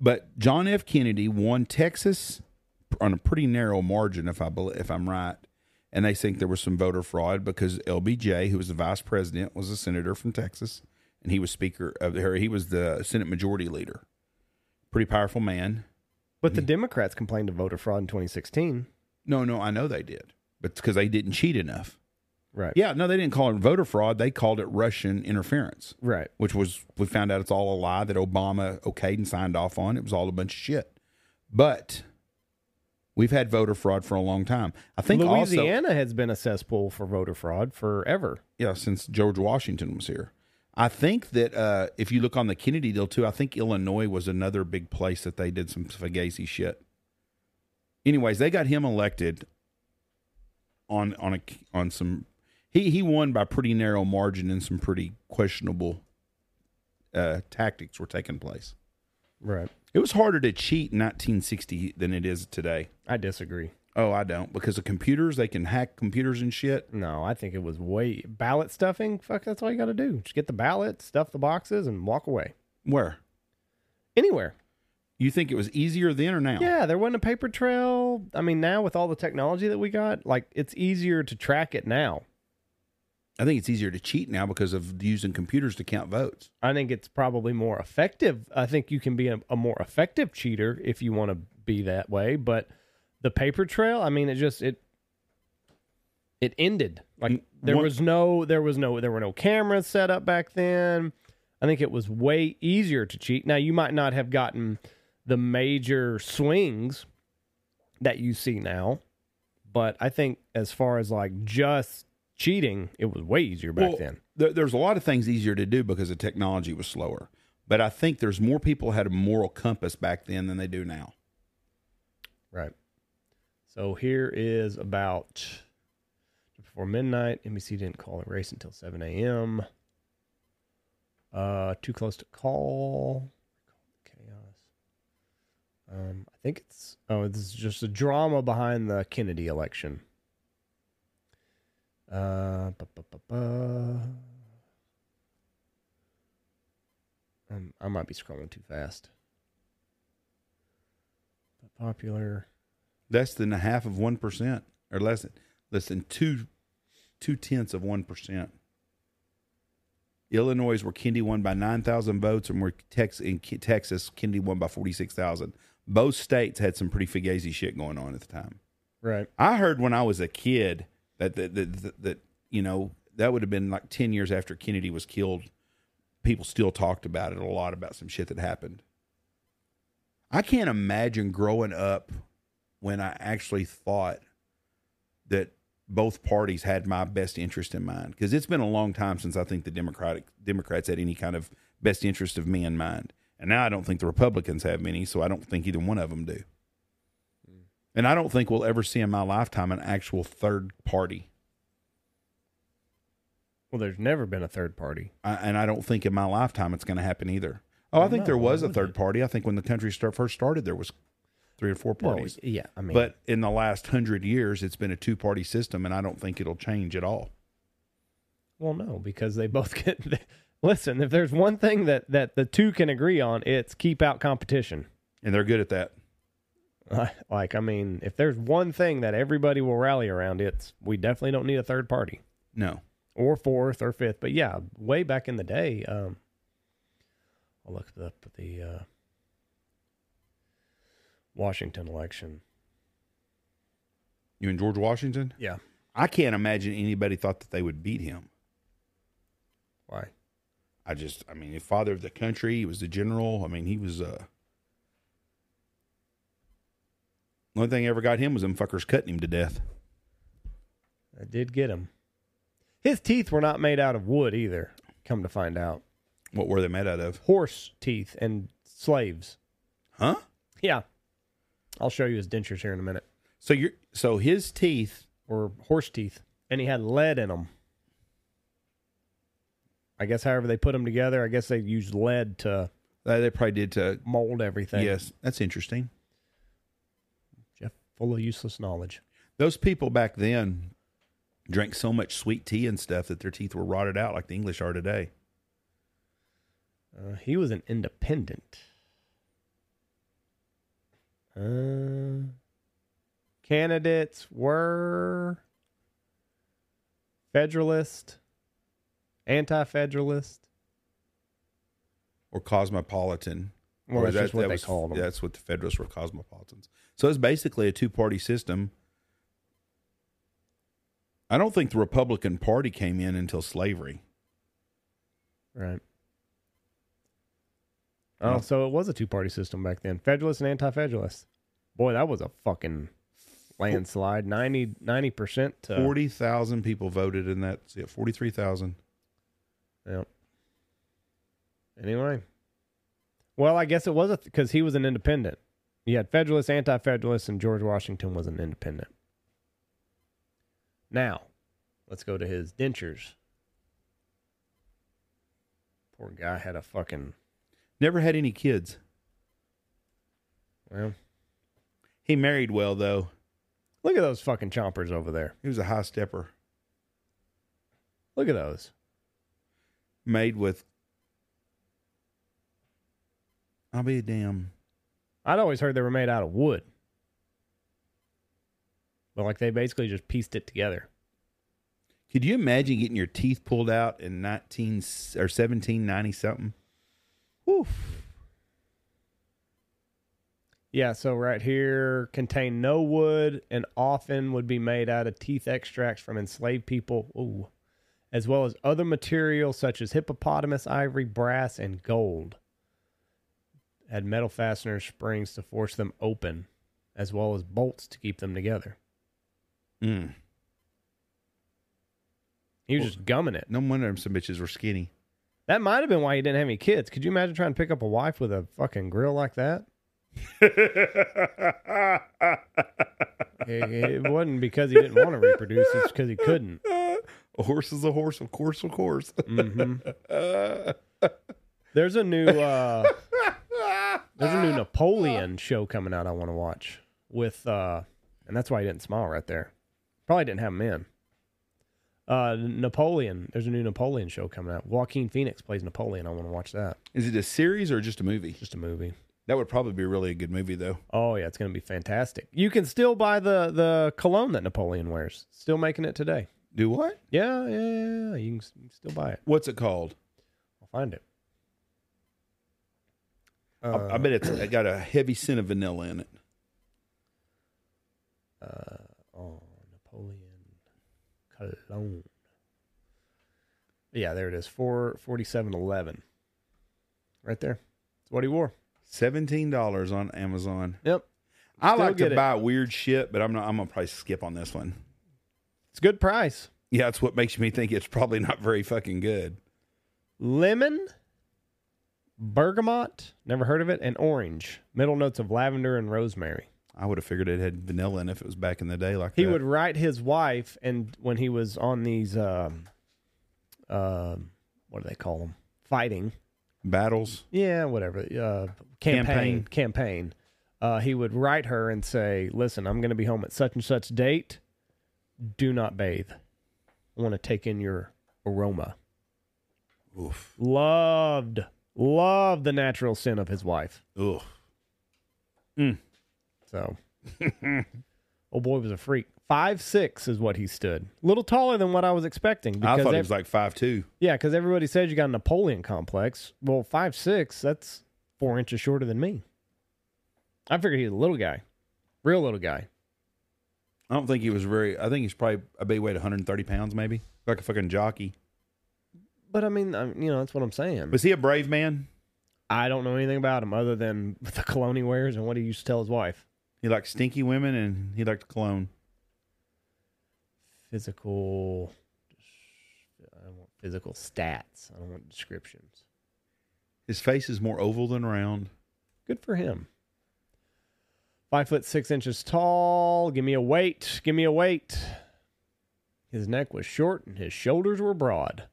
But John F. Kennedy won Texas on a pretty narrow margin, if I if I'm right. And they think there was some voter fraud because LBJ, who was the vice president, was a senator from Texas, and he was speaker of the, he was the Senate Majority Leader. Pretty powerful man. But the Democrats complained of voter fraud in 2016. No, no, I know they did, but because they didn't cheat enough. Right. Yeah, no, they didn't call it voter fraud. They called it Russian interference, Right. which was we found out it's all a lie that Obama okayed and signed off on. It was all a bunch of shit. But we've had voter fraud for a long time. I think also Louisiana has been a cesspool for voter fraud forever. yeah, since George Washington was here. I think that uh, if you look on the Kennedy deal too, I think Illinois was another big place that they did some fugazi shit. Anyways, they got him elected on on a on some. He he won by pretty narrow margin and some pretty questionable uh, tactics were taking place. Right. It was harder to cheat in 1960 than it is today. I disagree. Oh, I don't because of computers. They can hack computers and shit. No, I think it was way ballot stuffing. Fuck, that's all you got to do. Just get the ballot, stuff the boxes, and walk away. Where Anywhere. you think it was easier then or now? Yeah, there wasn't a paper trail. I mean, now with all the technology that we got, like it's easier to track it now. I think it's easier to cheat now because of using computers to count votes. I think it's probably more effective. I think you can be a, a more effective cheater if you want to be that way. But the paper trail, I mean, it just it it ended. Like there was no there was no there were no cameras set up back then. I think it was way easier to cheat. Now you might not have gotten the major swings that you see now, but I think as far as like just cheating, it was way easier back Well, then. There, there's a lot of things easier to do because the technology was slower. But I think there's more people had a moral compass back then than they do now. Right. So here is about before midnight. NBC didn't call the race until 7 a.m. Uh, too close to call. Chaos. Um, I think it's oh, this is just a drama behind the Kennedy election. Uh, ba, ba, ba, ba. Um, I might be scrolling too fast. But Popular. Less than a half of one percent, or less than less than two two tenths of one percent. Illinois, where Kennedy won by nine thousand votes, and where Tex in Texas, Kennedy won by forty six thousand. Both states had some pretty fugazi shit going on at the time. Right. I heard when I was a kid that that that, that, that you know that would have been like ten years after Kennedy was killed. People still talked about it a lot about some shit that happened. I can't imagine growing up when I actually thought that both parties had my best interest in mind because it's been a long time since I think the Democratic Democrats had any kind of best interest of me in mind, and now I don't think the Republicans have many, so I don't think either one of them do. Mm. And I don't think we'll ever see in my lifetime an actual third party. Well, there's never been a third party. I, and I don't think in my lifetime it's going to happen either. Oh, I think no, there why was a third party. I think when the country start, first started, there was three or four parties. Well, yeah, I mean, but in the last hundred years, it's been a two party system, and I don't think it'll change at all. well, no, because they both get. listen, if there's one thing that that the two can agree on, it's keep out competition. And they're good at that. like, I mean, if there's one thing that everybody will rally around, it's we definitely don't need a third party No. or fourth or fifth. But yeah, way back in the day, um, I'll look up the uh, Washington election. You and George Washington? Yeah, I can't imagine anybody thought that they would beat him. why? I just, I mean, the father of the country, he was the general. I mean, he was, uh, the only thing that ever got him was them fuckers cutting him to death. I did get him. His teeth were not made out of wood either. Come to find out, What were they made out of? horse teeth and slaves. Huh? Yeah, I'll show you his dentures here in a minute, So you're, so his teeth, were horse teeth, and he had lead in them. I guess however they put them together, I guess they used lead to uh, they probably did to, mold everything. yes, that's interesting. Jeff, full of useless knowledge. Those people back then drank so much sweet tea and stuff that their teeth were rotted out like the English are today. Uh, he was an independent. Uh, candidates were Federalist, Anti Federalist. or cosmopolitan. Well, Or that's just what that they was- called them. That's what the Federalists were cosmopolitans. So it's basically a two party system. I don't think the Republican Party came in until slavery. Right. Oh, so it was a two party system back then. Federalist and anti Federalist. Boy, that was a fucking landslide. 90 percent to Forty thousand people voted in that. Yeah, forty three thousand. Yep. Anyway. Well, I guess it was because he was an independent. You had Federalist, Anti Federalist, and George Washington was an independent. Now, let's go to his dentures. Poor guy had a fucking. Never had any kids. Well, He married well though. look at those fucking chompers over there. He was a high stepper. Look at those. Made with. I'll be a damn. I'd always heard they were made out of wood. But like they basically just pieced it together. Could you imagine getting your teeth pulled out in nineteen or seventeen ninety something? Whew. Yeah, so right here contain no wood and often would be made out of teeth extracts from enslaved people, ooh, as well as other materials such as hippopotamus, ivory, brass, and gold. Had metal fasteners, springs to force them open, as well as bolts to keep them together. Mm. He was Well- just gumming it. No wonder some bitches were skinny. That might have been why he didn't have any kids. Could you imagine trying to pick up a wife with a fucking grill like that? It, it wasn't because he didn't want to reproduce; it's because he couldn't. a horse is a horse, of course, of course. hmm There's a new uh, there's a new Napoleon show coming out. I want to watch with, uh, and that's why he didn't smile right there. Probably didn't have him in. Uh, Napoleon. There's a new Napoleon show coming out. Joaquin Phoenix plays Napoleon. I want to watch that. Is it a series or just a movie? Just a movie. That would probably be really a good movie, though. Oh yeah, it's gonna be fantastic. You can still buy the the cologne that Napoleon wears. Still making it today. Do what? Yeah, yeah, yeah. yeah. You, can, s- you can still buy it. What's it called? I'll find it. I- Uh, I, bet it's it got a heavy scent of vanilla in it. Uh, cologne. Yeah, there it is. Four forty seven eleven. Right there. That's what he wore. Seventeen dollars on Amazon. Yep. I Still like to it. buy weird shit, but I'm not. I'm gonna probably skip on this one. It's a good price. Yeah, that's what makes me think it's probably not very fucking good. Lemon, bergamot, never heard of it, and orange. Middle notes of lavender and rosemary. I would have figured it had vanilla in it if it was back in the day like He that. would write his wife, and when he was on these, um, um, what do they call them? Fighting. battles. Yeah, whatever. Uh, campaign. Campaign. Uh, he would write her and say, "Listen, I'm going to be home at such and such date. Do not bathe. I want to take in your aroma." Oof. Loved, loved the natural scent of his wife. Ugh. So, oh boy was a freak. Five six is what he stood. A little taller than what I was expecting. I thought he was like five two. yeah, because everybody says you got a Napoleon complex. Well, five six, that's four inches shorter than me. I figured he was a little guy, real little guy. I don't think he was very. I think he's probably a big weight, 130 pounds, maybe like a fucking jockey. But I mean, I, you know, that's what I'm saying. Was he a brave man? I don't know anything about him other than the cologne he wears and what he used to tell his wife. He liked stinky women and he liked cologne. Physical, I don't want physical stats. I don't want descriptions. His face is more oval than round. Good for him. Five foot six inches tall. Give me a weight. Give me a weight. His neck was short and his shoulders were broad.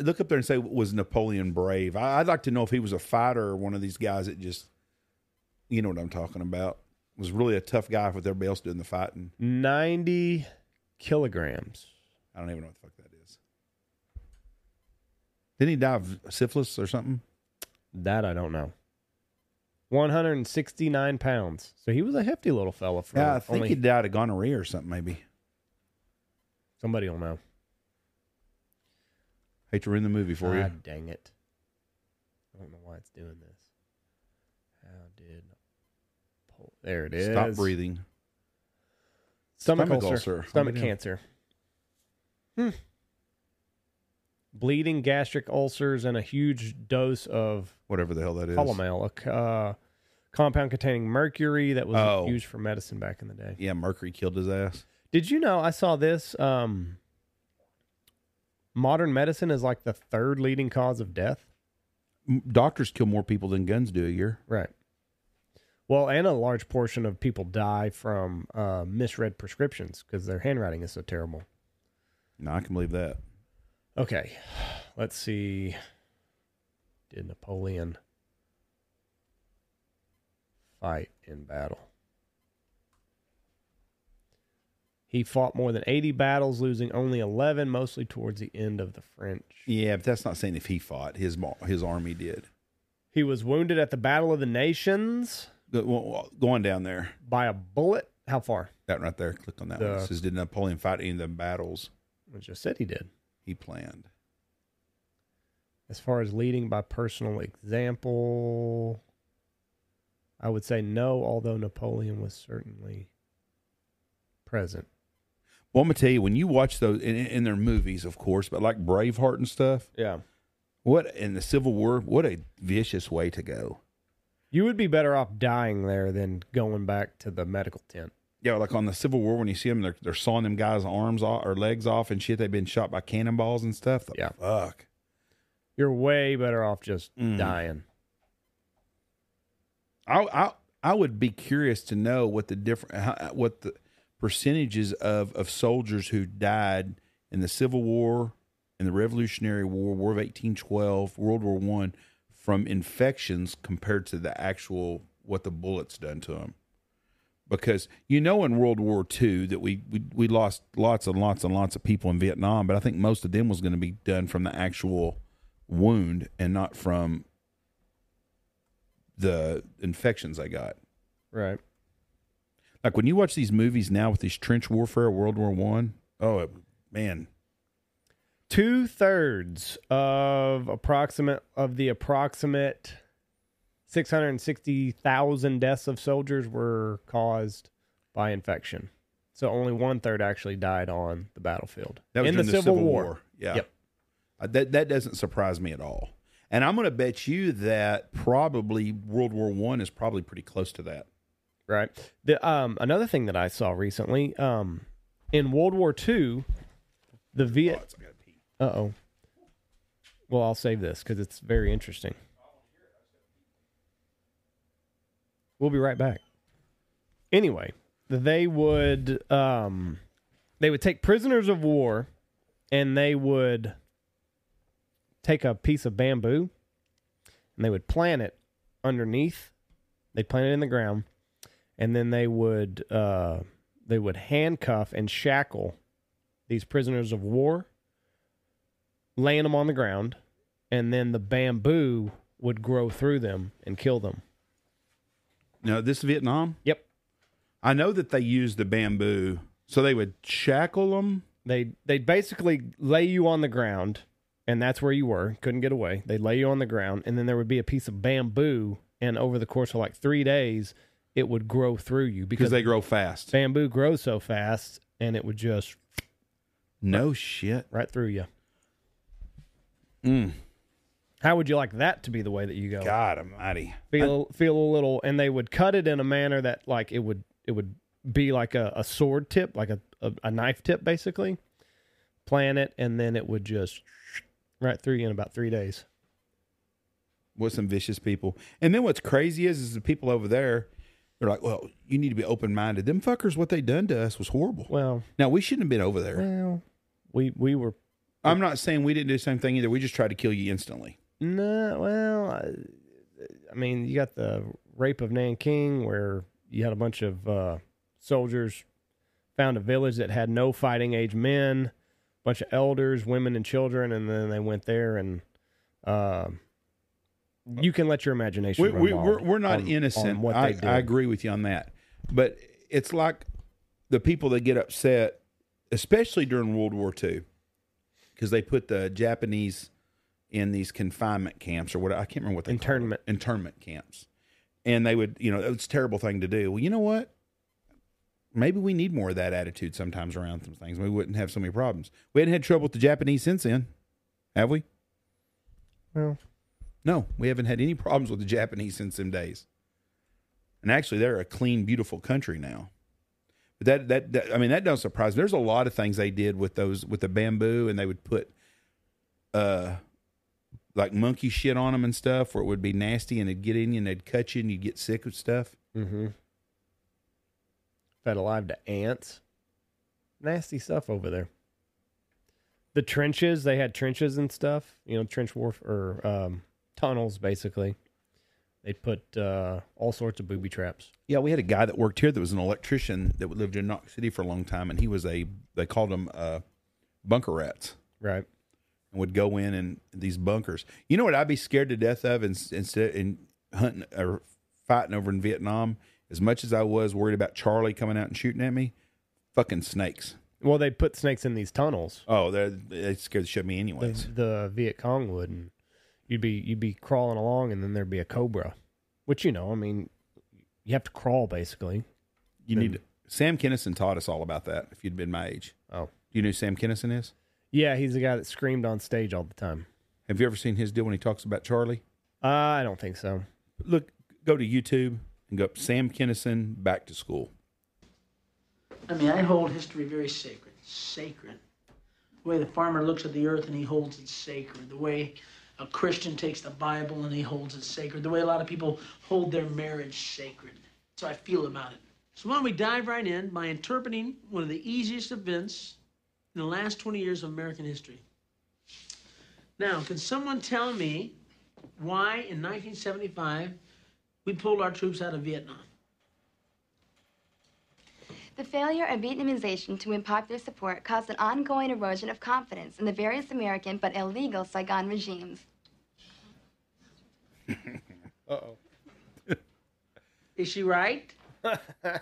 Look up there and say, was Napoleon brave? I, I'd like to know if he was a fighter or one of these guys that just, you know what I'm talking about, was really a tough guy with everybody else doing the fighting. 90 kilograms. I don't even know what the fuck that is. Didn't he die of syphilis or something? That I don't know. 169 pounds. So he was a hefty little fella. For Yeah, I think only, he died of gonorrhea or something. Maybe. somebody will know. Hate to ruin the movie for ah, you. dang it! I don't know why it's doing this. How did? Pol- There it is. Stop breathing. Stomach, Stomach ulcer. ulcer. Stomach Oh, cancer. Hmm. Bleeding gastric ulcers and a huge dose of Whatever the hell that is. Calomel, a c- uh, compound containing mercury that was Oh. used for medicine back in the day. Yeah, mercury killed his ass. Did you know I saw this? Um, modern medicine is like the third leading cause of death. Doctors kill more people than guns do a year. Right. Well, and a large portion of people die from uh, misread prescriptions because their handwriting is so terrible. No, I can believe that. Okay, let's see. Did Napoleon fight in battle? He fought more than 80 battles, losing only 11, mostly towards the end of the French. Yeah, but that's not saying if he fought. His his army did. He was wounded at the Battle of the Nations Go, well, go on down there. by a bullet. How far? That right there. Click on that The- one. It says, did Napoleon fight any of the battles I just said he did. he planned? As far as leading by personal example, I would say no, although Napoleon was certainly present. Well, I'm gonna tell you when you watch those in, in their movies, of course, but like Braveheart and stuff. Yeah. What in the Civil War? What a vicious way to go. You would be better off dying there than going back to the medical tent. Yeah, like on the Civil War when you see them, they're they're sawing them guys' arms off or legs off and shit. They've been shot by cannonballs and stuff. The Yeah. fuck. You're way better off just Mm. dying. I I I would be curious to know what the different how, what the percentages of of soldiers who died in the Civil War, in the Revolutionary War, War of eighteen twelve, World War One, from infections compared to the actual what the bullets done to them. Because you know in World War II that we, we we lost lots and lots and lots of people in Vietnam, but I think most of them was going to be done from the actual wound and not from the infections I got. Right. Like when you watch these movies now with these trench warfare, World War One, oh it, man, Two thirds of approximate of the approximate six hundred and sixty thousand deaths of soldiers were caused by infection. So only one third actually died on the battlefield that was in the during Civil, War. Yeah, Yep. Uh, that that doesn't surprise me at all. And I'm going to bet you that probably World War One is probably pretty close to that. Right. The um another thing that I saw recently, um, in World War II, the Viet Thoughts, I gotta pee. Uh oh. Well, I'll save this because it's very interesting. We'll be right back. Anyway, they would um they would take prisoners of war and they would take a piece of bamboo and they would plant it underneath. They'd plant it in the ground and then they would uh they would handcuff and shackle these prisoners of war laying them on the ground, and then the bamboo would grow through them and kill them. No, this Vietnam. Yep. I know that they used the bamboo, so they would shackle them. They they basically lay you on the ground, and that's where you were. Couldn't get away. They lay you on the ground, and then there would be a piece of bamboo, and over the course of like three days, it would grow through you because because they grow fast. bamboo grows so fast, and it would just No shit. right through you. Mm. How would you like that to be the way that you go? God Almighty. feel feel a little and they would cut it in a manner that like it would it would be like a, a sword tip like a, a, a knife tip basically Plan it and then it would just right through you in about three days With some vicious people. And then what's crazy is, is the people over there. They're like, well, you need to be open minded. Them fuckers, what they done to us was horrible. well Now we shouldn't have been over there. well we we were I'm not saying we didn't do the same thing either. We just tried to kill you instantly. no well I, I mean you got the rape of nanking where you had a bunch of uh, soldiers found a village that had no fighting age men a bunch of elders women and children and then they went there and uh, You can let your imagination. We, run we, we're, we're not on- innocent. on what I. I agree with you on that. But it's like the people that get upset, especially during World War II, because they put the Japanese in these confinement camps or what I can't remember what they. Internment. internment camps, and they would you know it's a terrible thing to do. Well, you know what? Maybe we need more of that attitude sometimes around some things. We wouldn't have so many problems. We hadn't had trouble with the Japanese since then, have we? Well, No, we haven't had any problems with the Japanese since them days. And actually, they're a clean, beautiful country now. That, that, that I mean, that doesn't surprise me. There's a lot of things they did with those with the bamboo, and they would put, uh, like monkey shit on them and stuff, where it would be nasty, and it'd get in you, and they'd cut you, and you'd get sick of stuff. mm-hmm. fed alive to ants. Nasty stuff over there. The trenches, they had trenches and stuff. You know, trench warf or um, tunnels, basically. They put uh, all sorts of booby traps. Yeah, we had a guy that worked here that was an electrician that lived in Knox City for a long time, and he was a they called him uh, bunker rats. Right. and would go in and these bunkers. You know what I'd be scared to death of in, instead in hunting or fighting over in Vietnam, as much as I was worried about Charlie coming out and shooting at me, fucking snakes. Well, they put snakes in these tunnels. Oh, they they scared the shit me The, anyways. the Viet Cong would, and you'd be you'd be crawling along, and then there'd be a cobra, which you know, I mean, you have to crawl basically. You need to, Sam Kinison taught us all about that. If you'd been my age, Oh, do you know who Sam Kinison is. yeah, he's the guy that screamed on stage all the time. Have you ever seen his deal when he talks about Charlie? Uh, I don't think so. Look, go to YouTube and go up Sam Kinison back to school. I mean, I hold history very sacred. Sacred. The way the farmer looks at the earth and he holds it sacred. The way a Christian takes the Bible and he holds it sacred. The way a lot of people hold their marriage sacred. So I feel about it. So why don't we dive right in by interpreting one of the easiest events in the last 20 years of American history. Now, can someone tell me why in 1975 we pulled our troops out of Vietnam? The failure of Vietnamization to win popular support caused an ongoing erosion of confidence in the various American but illegal Saigon regimes. Is she right? Because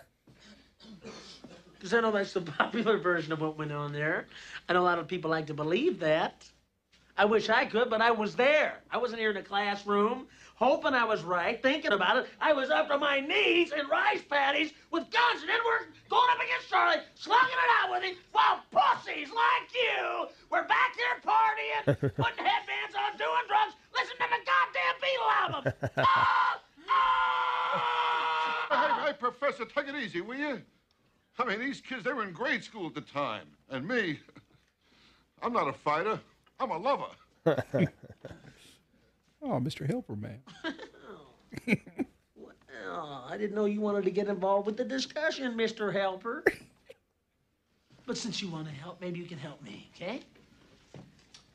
I know that's the popular version of what went on there. I know a lot of people like to believe that. I wish I could, but I was there. I wasn't here in a classroom hoping I was right, thinking about it. I was up to my knees in rice paddies with guns, and then we're going up against Charlie, slugging it out with him, while pussies like you were back here partying, putting headbands on, doing drugs, listening to the goddamn Beatle album. Ah! Ah! Hey, hey, Professor, take it easy, will you? I mean, these kids, they were in grade school at the time. And me, I'm not a fighter, I'm a lover. Oh, Mr. Helper, man. Oh, I didn't know you wanted to get involved with the discussion, Mr. Helper. but since you want to help, maybe you can help me, okay?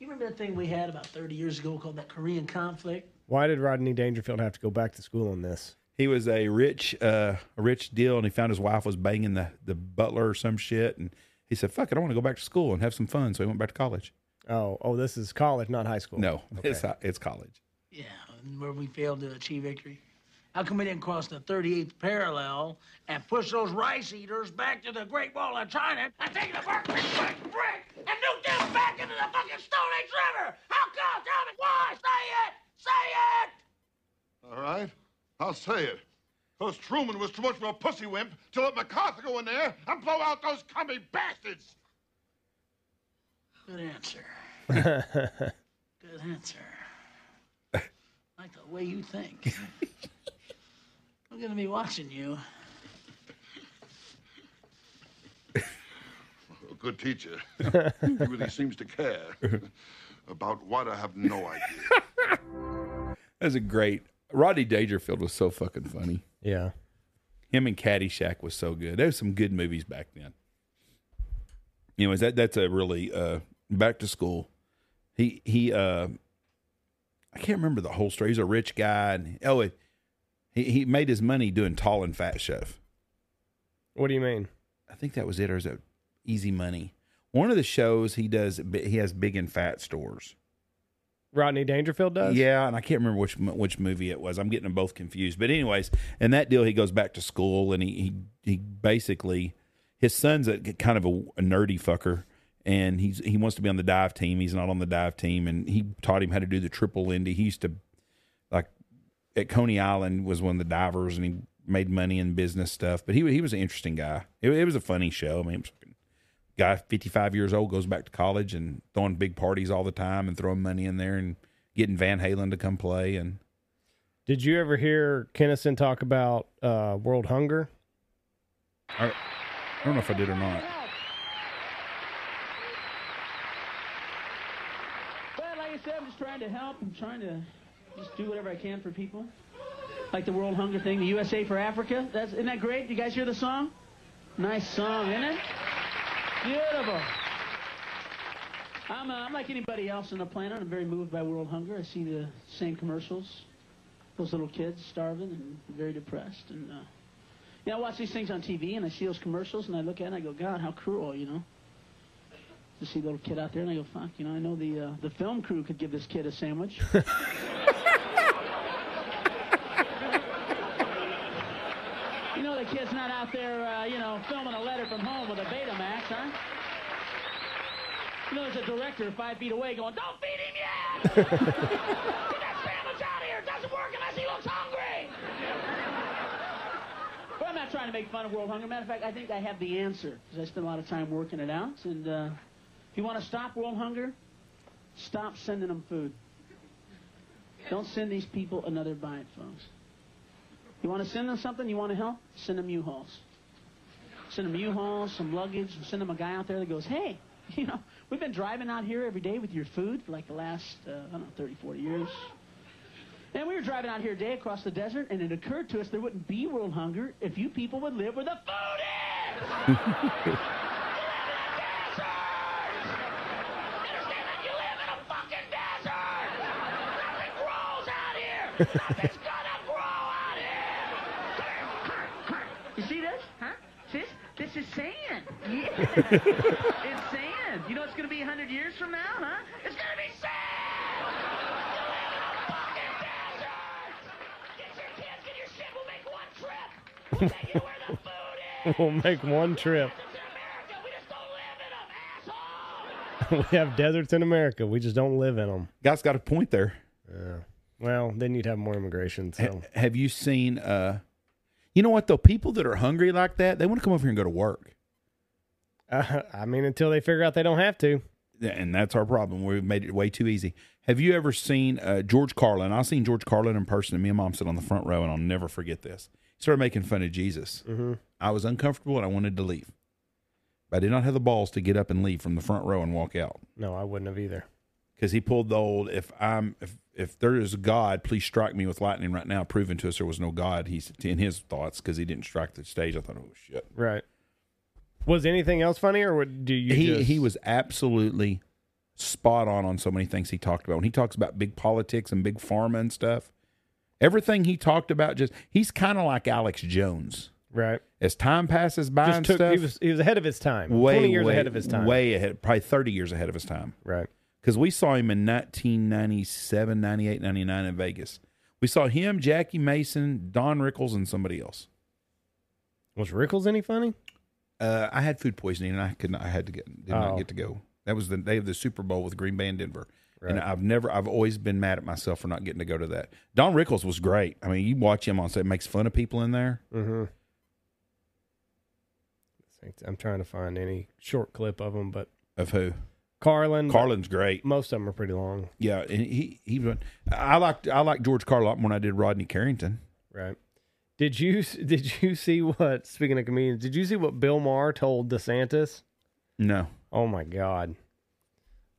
You remember that thing we had about 30 years ago called that Korean conflict? Why did Rodney Dangerfield have to go back to school on this? He was a rich, uh, a rich deal, and he found his wife was banging the, the butler or some shit, and he said, "Fuck it, I want to go back to school and have some fun." So he went back to college. Oh, oh, this is college, not high school. No, it's it's college. Yeah, where we failed to achieve victory. How come we didn't cross the 38th parallel and push those rice eaters back to the Great Wall of China and take the Berkeley brick, brick and nuke them back into the fucking Stone Age River? How come? Tell me why? Say it! Say it! All right, I'll say it. Because Truman was too much of a pussy wimp to let MacArthur go in there and blow out those commie bastards. Good answer. Good answer. like the way you think. I'm gonna be watching you. A good teacher. he really seems to care. About what I have no idea. That's a great. Rodney Dangerfield was so fucking funny. Yeah. Him and Caddyshack was so good. There was some good movies back then. Anyways, that that's a really uh, back to school. He he uh, I can't remember the whole story. He's a rich guy, and oh, he he made his money doing tall and fat stuff. What do you mean? I think that was it, or is it Easy Money? One of the shows he does, he has big and fat stores. Rodney Dangerfield does. Yeah, and I can't remember which which movie it was. I'm getting them both confused. But anyways, in that deal, he goes back to school, and he he, he basically his son's a kind of a, a nerdy fucker, and he's he wants to be on the dive team. He's not on the dive team, and he taught him how to do the triple Lindy. He used to at Coney Island was one of the divers, and he made money in business stuff. But he he was an interesting guy. It, it was a funny show. I mean, it was guy 55 years old goes back to college and throwing big parties all the time and throwing money in there and getting Van Halen to come play and Did you ever hear Kinison talk about uh, world hunger? I, I don't know if I did or not. Well, like I said, I'm just trying to help. I'm trying to just do whatever I can for people. Like the World Hunger thing, the USA for Africa. That's isn't that great? You guys hear the song? Nice song, isn't it? Beautiful. I'm, uh, I'm like anybody else on the planet. I'm very moved by world hunger. I see the same commercials. Those little kids starving and very depressed. And uh, yeah, I watch these things on TV and I see those commercials and I look at it and I go, God, how cruel, you know? To see a little kid out there and I go, fuck, you know, I know the uh, the film crew could give this kid a sandwich. you not out there, uh, you know, filming a letter from home with a Betamax, huh? You know, there's a director five feet away going, don't feed him yet! Get that sandwich out of here! It doesn't work unless he looks hungry! But I'm not trying to make fun of world hunger. Matter of fact, I think I have the answer because I spent a lot of time working it out. And uh, if you want to stop world hunger, stop sending them food. Don't send these people another bite, folks. You want to send them something? You want to help? Send them U-Hauls. Send them U-Hauls, some luggage. and Send them a guy out there that goes, hey, you know, we've been driving out here every day with your food for like the last, uh, I don't know, 30, 40 years. And we were driving out here a day across the desert, and it occurred to us there wouldn't be world hunger if you people would live where the food is! You live in a desert! Understand that? You live in a fucking desert! Nothing grows out here! Nothing's gonna grow out here! You see this? Huh? See this? This is sand. Yeah. it's sand. You know it's gonna be 100 years from now, huh? It's gonna be sand! You live in a fucking desert! Get your kids, get your shit, we'll make one trip! We'll where the food is! we'll make one trip. It's in America, we just don't live in them, asshole! we have deserts in America. We just don't live in them. Guy's got a point there. Yeah. Well, then you'd have more immigration. So Ha- have you seen uh you know what though? People that are hungry like that they want to come over here and go to work. Uh, I mean, until they figure out they don't have to. and that's our problem. We've made it way too easy. Have you ever seen uh, george carlin? I've seen george carlin in person and me and mom sit on the front row and i'll never forget this. He started making fun of jesus. Mhm. i was uncomfortable and i wanted to leave. But i did not have the balls to get up and leave from the front row and walk out. No, I wouldn't have either. Because he pulled the old if i'm if if there is a god please strike me with lightning right now proving to us there was no god he's in his thoughts because he didn't strike the stage i thought oh shit Right. Was anything else funny, or would, do you? he just- he was absolutely spot on on so many things he talked about when he talks about big politics and big pharma and stuff everything he talked about just he's kind of like alex jones right. as time passes by took. stuff He was he was ahead of his time. way Twenty years way, ahead of his time. way ahead probably 30 years ahead of his time Right. Because we saw him in 1997 98 99 in vegas. We saw him jackie mason don rickles and somebody else. Was Rickles any funny? uh, i had food poisoning and i could not i had to get did not Oh. get to go. That was the day of the super bowl with green bay and denver. And i've never i've always been mad at myself for not getting to go to that. Don rickles was great. I mean you watch him on set makes fun of people in there. Mm-hmm. I'm trying to find any short clip of him, but of who Carlin. carlin's great Most of them are pretty long. yeah and he he went- i liked i liked george carlin a lot more when i did rodney carrington Right. Did you did you see what? Speaking of comedians, did you see what Bill Maher told DeSantis? no Oh my God.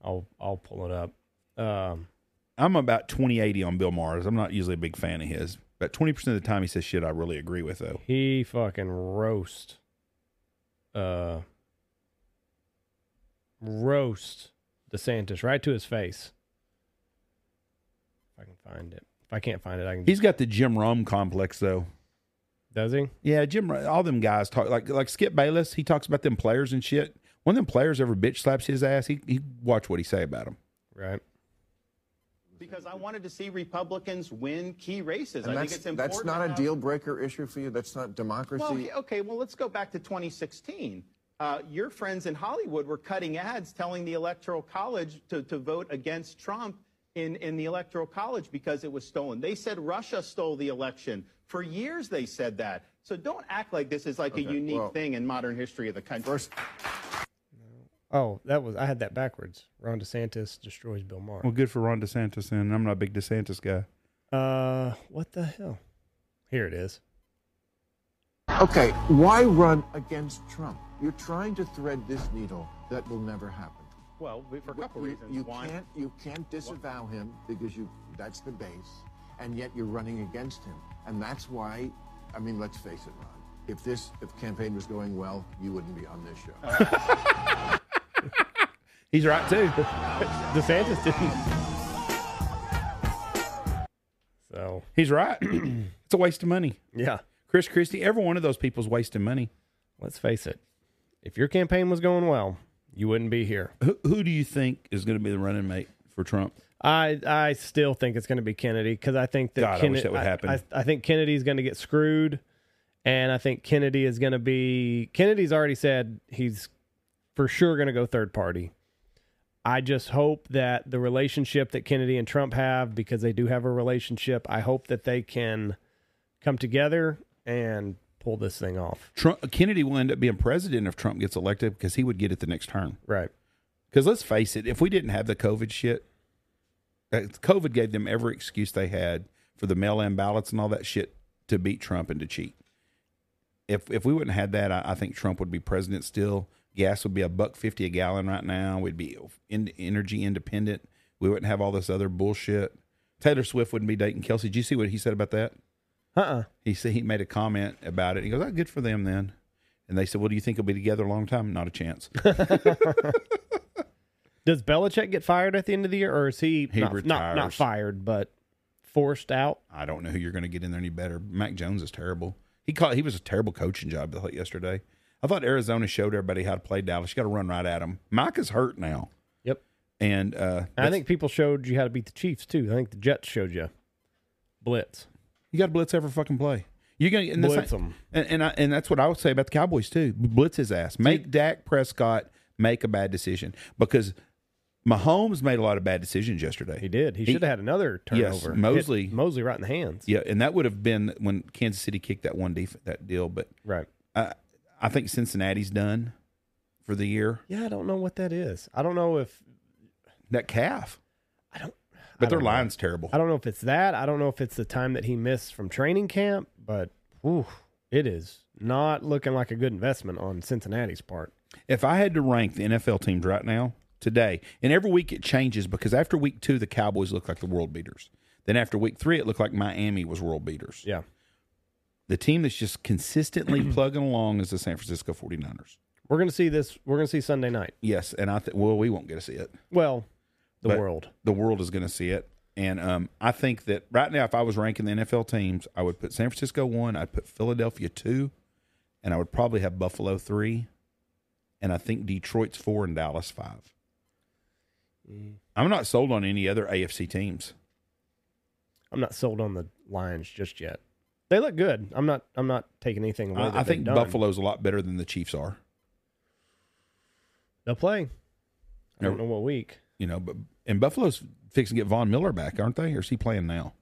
I'll I'll pull it up. Um, I'm about 2080 on Bill Maher's. I'm not usually a big fan of his. But 20% of the time he says shit I really agree with, though. he fucking roast. Uh, roast DeSantis right to his face. If I can find it. If I can't find it, I can. He's got the Jim Rome complex, though. does he? Yeah, Jim, all them guys talk like like Skip Bayless. He talks about them players and shit. One of them players ever bitch slaps his ass. He he watch what he say about him. Right. because I wanted to see Republicans win key races. And I think that's, it's important. that's not a deal breaker issue for you. That's not democracy. Well, okay, okay, well, let's go back to 2016. Uh, your friends in Hollywood were cutting ads telling the Electoral College to, to vote against Trump in, in the Electoral College because it was stolen. They said Russia stole the election. For years, they said that. So don't act like this is like a unique well- thing in modern history of the country. First, Oh, that was I had that backwards. Ron DeSantis destroys Bill Maher. Well, good for Ron DeSantis, and I'm not a big DeSantis guy. Uh, what the hell? Here it is. okay, why run against Trump? You're trying to thread this needle that will never happen. well, for a couple you, reasons. you One, can't you can't disavow him because you that's the base, and yet you're running against him, and that's why. I mean, let's face it, Ron. If this if campaign was going well, you wouldn't be on this show. He's right too. DeSantis didn't. So He's right. it's a waste of money. yeah, Chris Christie, every one of those people's wasting money. let's face it. If your campaign was going well, you wouldn't be here. Who, who do you think is going to be the running mate for Trump? I I still think it's going to be Kennedy because I think that God, I wish that would happen. I, I think Kennedy's going to get screwed, and I think Kennedy is going to be. Kennedy's already said he's for sure going to go third party. I just hope that the relationship that Kennedy and Trump have, because they do have a relationship, I hope that they can come together and pull this thing off. Trump, Kennedy will end up being president if Trump gets elected because he would get it the next term. Right. Because let's face it, if we didn't have the COVID shit, uh, COVID gave them every excuse they had for the mail-in ballots and all that shit to beat Trump and to cheat. If if we wouldn't have had that, I, I think Trump would be president still. Gas would be a buck fifty a gallon right now. We'd be in, energy independent. We wouldn't have all this other bullshit. Taylor Swift wouldn't be dating Kelce. Did you see what he said about that? Uh uh He said he made a comment about it. He goes, "Oh, good for them then." And they said, "Well, do you think they'll be together a long time?" Not a chance. Does Belichick get fired at the end of the year, or is he, He not, not not retires. fired but forced out? I don't know who you're going to get in there any better. Mac Jones is terrible. He caught, he was a terrible coaching job I thought yesterday. I thought Arizona showed everybody how to play Dallas. You got to run right at him. Mike is hurt now, Yep. and uh, I think people showed you how to beat the Chiefs too. I think the Jets showed you blitz. You got to blitz every fucking play. You got and Blitz same- 'em. and and, I, and that's what I would say about the Cowboys too. Blitz his ass. Make Dak Prescott make a bad decision because Mahomes made a lot of bad decisions yesterday. He did. He, He- should have had another turnover. Yes. Mosley- Mosley right in the hands. Yeah, and that would have been when Kansas City kicked that one def- that deal. But Right. I I think Cincinnati's done for the year. Yeah, I don't know what that is. I don't know if That calf. But their know. line's terrible. I don't know if it's that. I don't know if it's the time that he missed from training camp. But whew, it is not looking like a good investment on Cincinnati's part. If I had to rank the NFL teams right now, today, and every week it changes because after week two, the Cowboys look like the world beaters. Then after week three, it looked like Miami was world beaters. Yeah. The team that's just consistently plugging along is the San Francisco 49ers. We're going to see this. We're going to see Sunday night. Yes, and I think, well, we won't get to see it. Well, the But world. The world is going to see it. And um, I think that right now, if I was ranking the NFL teams, I would put San Francisco one, I'd put Philadelphia two, and I would probably have Buffalo three, and I think Detroit's four and Dallas five. I'm not sold on any other AFC teams. I'm not sold on the Lions just yet. They look good. I'm not. I'm not taking anything away. that I, I think done. Buffalo's a lot better than the Chiefs are. They'll play. I don't know what week. You know, but and Buffalo's fixing to get Von Miller back, aren't they? Or is he playing now?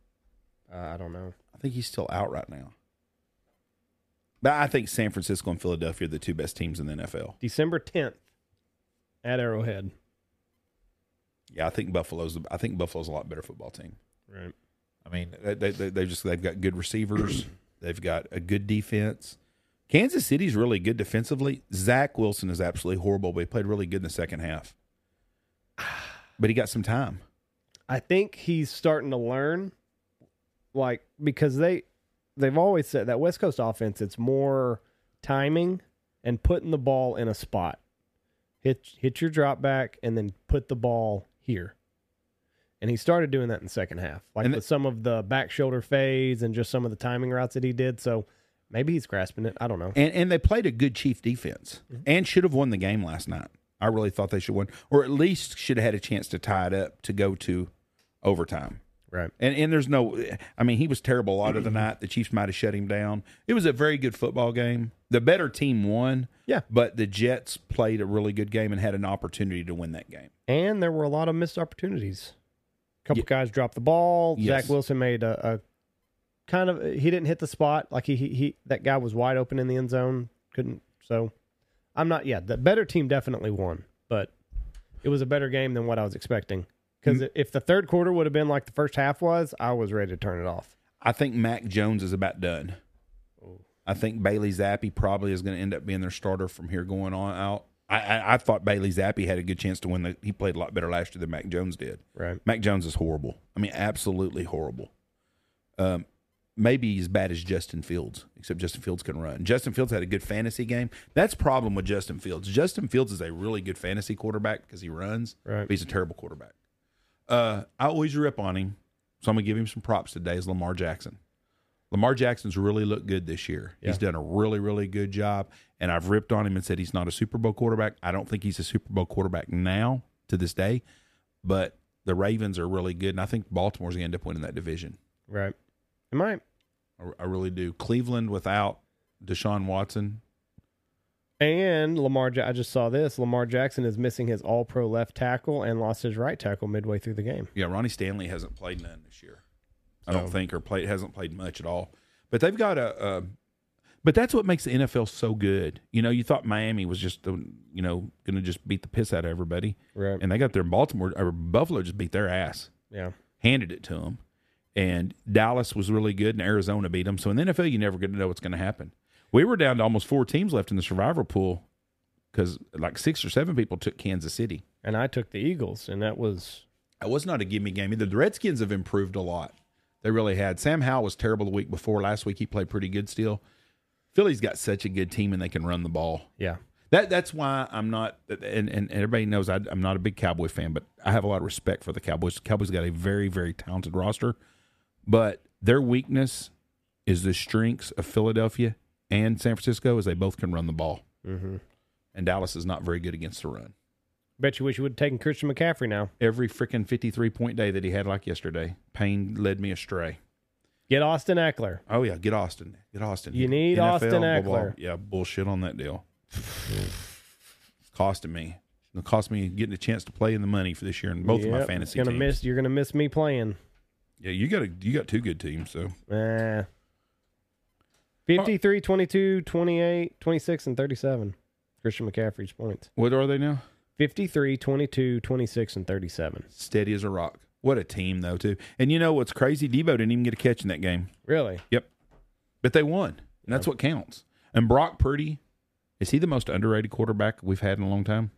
Uh, I don't know. I think he's still out right now. But I think San Francisco and Philadelphia are the two best teams in the NFL. December 10th at Arrowhead. Yeah, I think Buffalo's. I think Buffalo's a lot better football team. Right. I mean, They they, they just they've got good receivers. they've got a good defense. Kansas City's really good defensively. Zach Wilson is absolutely horrible, but he played really good in the second half. But he got some time. I think he's starting to learn, like because they they've always said that West Coast offense. It's more timing and putting the ball in a spot. Hit hit your drop back and then put the ball here. And he started doing that in the second half, like with some of the back shoulder fades and just some of the timing routes that he did. So maybe he's grasping it. I don't know. And and they played a good Chief defense mm-hmm. and should have won the game last night. I really thought they should win, or at least should have had a chance to tie it up to go to overtime. Right. And and there's no, I mean, he was terrible a lot of the night. The Chiefs might have shut him down. It was a very good football game. The better team won. Yeah. But the Jets played a really good game and had an opportunity to win that game. And there were a lot of missed opportunities. A couple Ye- guys dropped the ball. Yes. Zach Wilson made a, a kind of he didn't hit the spot like he, he he that guy was wide open in the end zone. Couldn't so I'm not yeah, the better team definitely won, but it was a better game than what I was expecting. Because Mm. if the third quarter would have been like the first half was, I was ready to turn it off. I think Mac Jones is about done. I think Bailey Zappe probably is going to end up being their starter from here going on out. I, I, I thought Bailey Zappe had a good chance to win. The, he played a lot better last year than Mac Jones did. Right. Mac Jones is horrible. I mean, absolutely horrible. Um, maybe as bad as Justin Fields, except Justin Fields can run. Justin Fields had a good fantasy game. That's problem with Justin Fields. Justin Fields is a really good fantasy quarterback because he runs. Right. But he's a terrible quarterback. Uh, I always rip on him, so I'm gonna give him some props today. Is Lamar Jackson? Lamar Jackson's really looked good this year. He's done a really, really good job. And I've ripped on him and said he's not a Super Bowl quarterback. I don't think he's a Super Bowl quarterback now to this day, but the Ravens are really good, and I think Baltimore's gonna end up winning that division. Right. Am I I, I really do. Cleveland without Deshaun Watson. and Lamar I just saw this. Lamar Jackson is missing his all pro left tackle and lost his right tackle midway through the game. Yeah, Ronnie Stanley hasn't played none this year. I don't think, or played hasn't played much at all. But they've got a. a but that's what makes the NFL so good. You know, you thought Miami was just, uh, you know, going to just beat the piss out of everybody, Right. and they got there in Baltimore or Buffalo just beat their ass, Yeah. handed it to them, and Dallas was really good, and Arizona beat them. So in the NFL, you never get to know what's going to happen. We were down to almost four teams left in the survivor pool because like six or seven people took Kansas City. And I took the Eagles, and that was It was not a gimme game either. The Redskins have improved a lot. They really had. Sam Howell was terrible the week before. Last week he played pretty good still. Philly's got such a good team and they can run the ball. yeah. That that's why I'm not. And and everybody knows I, I'm not a big Cowboy fan, but I have a lot of respect for the Cowboys. The Cowboys got a very very talented roster, but their weakness is the strengths of Philadelphia and San Francisco, as they both can run the ball. Mm-hmm. And Dallas is not very good against the run. Bet you wish you would have taken Christian McCaffrey now. Every freaking 53 point day that he had like yesterday, pain led me astray. Get Austin Ekeler. Oh yeah, get Austin. Get Austin. You need Austin blah, blah. Ekeler. Yeah, bullshit on that deal. it's costing me. It cost me getting a chance to play in the money for this year in both of my Yep, fantasy gonna teams. miss. You're gonna miss me playing. Yeah, you got a, you got two good teams. So Eh. 53, 22, 28, 26, and 37. Christian McCaffrey's points. what are they now? 53, 22, 26, and 37. Steady as a rock. What a team though too. And you know what's crazy? Deebo didn't even get a catch in that game. Really? Yep. But they won. And that's what counts. And Brock Purdy, is he the most underrated quarterback we've had in a long time?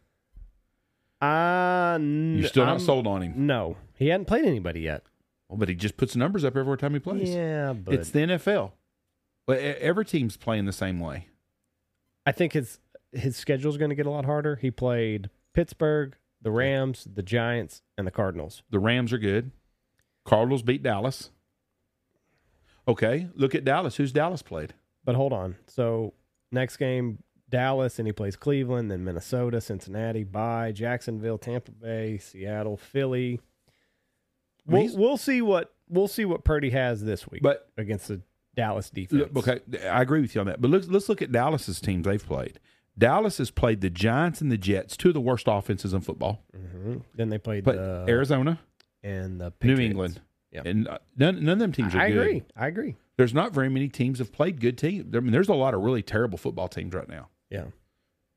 Uh, n- You're still not I'm- sold on him. No. He hadn't played anybody yet. Well, but he just puts numbers up every time he plays. Yeah, but It's the NFL. Well, every team's playing the same way. I think his his schedule's going to get a lot harder. He played Pittsburgh, the Rams, the Giants, and the Cardinals. The Rams are good. Cardinals beat Dallas. Okay, look at Dallas. Who's Dallas played? But hold on. So next game, Dallas, and he plays Cleveland, then Minnesota, Cincinnati, bye, Jacksonville, Tampa Bay, Seattle, Philly. Well, We'll, see what we'll see what Purdy has this week, But- against the Dallas defense. Look, okay, I agree with you on that. But let's let's look at Dallas's teams they've played. Dallas has played the Giants and the Jets, two of the worst offenses in football. Mhm. Then they played But the Arizona, and the New England, Yeah. and uh, none none of them teams are good. I good. agree. I agree. There's not very many teams have played good teams. I mean, there's a lot of really terrible football teams right now. Yeah.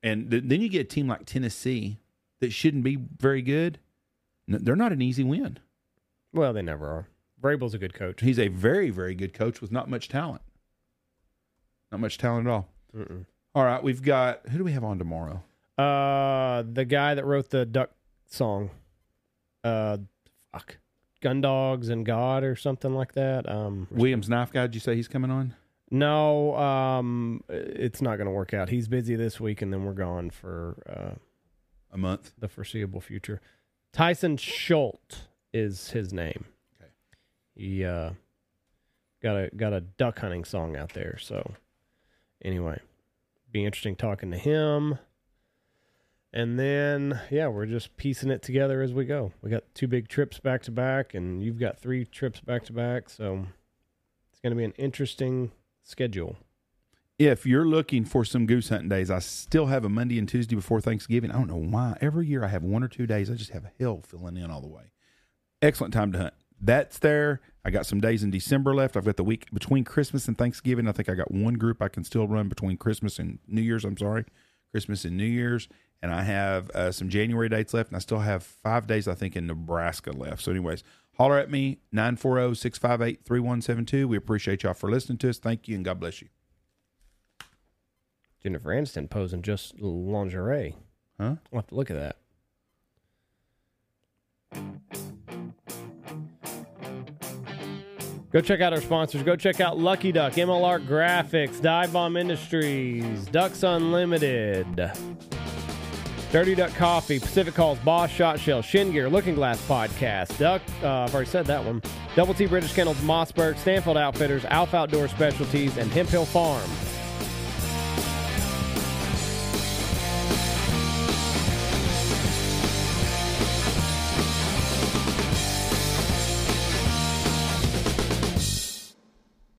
And th- then you get a team like Tennessee that shouldn't be very good. They're not an easy win. Well, they never are. Vrabel's a good coach. He's a very, very good coach with not much talent. Not much talent at all. Mm-mm. All right, we've got who do we have on tomorrow? Uh, the guy that wrote the duck song, uh, fuck, Gun Dogs and God or something like that. Um, Williams Knife Guy. Did you say he's coming on? no, um, it's not going to work out. He's busy this week, and then we're gone for uh, A month. the foreseeable future. Tyson Schultz is his name. Okay. He uh, got a got a duck hunting song out there. So anyway, be interesting talking to him. And then, yeah, we're just piecing it together as we go. We got two big trips back to back, and you've got three trips back to back. So it's going to be an interesting schedule. If you're looking for some goose hunting days, I still have a Monday and Tuesday before Thanksgiving. I don't know why. Every year I have one or two days. I just have a hell filling in all the way. Excellent time to hunt. That's there. I got some days in December left. I've got the week between Christmas and Thanksgiving. I think I got one group I can still run between Christmas and New Year's. I'm sorry, Christmas and New Year's. And I have uh, some January dates left. And I still have five days, I think, in Nebraska left. So, anyways, holler at me 940 658 3172. We appreciate y'all for listening to us. Thank you and God bless you. Jennifer Aniston posing just lingerie. Huh? We'll have to look at that. Go check out our sponsors. Go check out Lucky Duck, MLR Graphics, Dive Bomb Industries, Ducks Unlimited, Dirty Duck Coffee, Pacific Calls, Boss Shot Shell, Shin Gear, Looking Glass Podcast, Duck, uh, I've already said that one, Double T British Kennels, Mossberg, Stanfield Outfitters, Alpha Outdoor Specialties, and Hemp Hill Farm.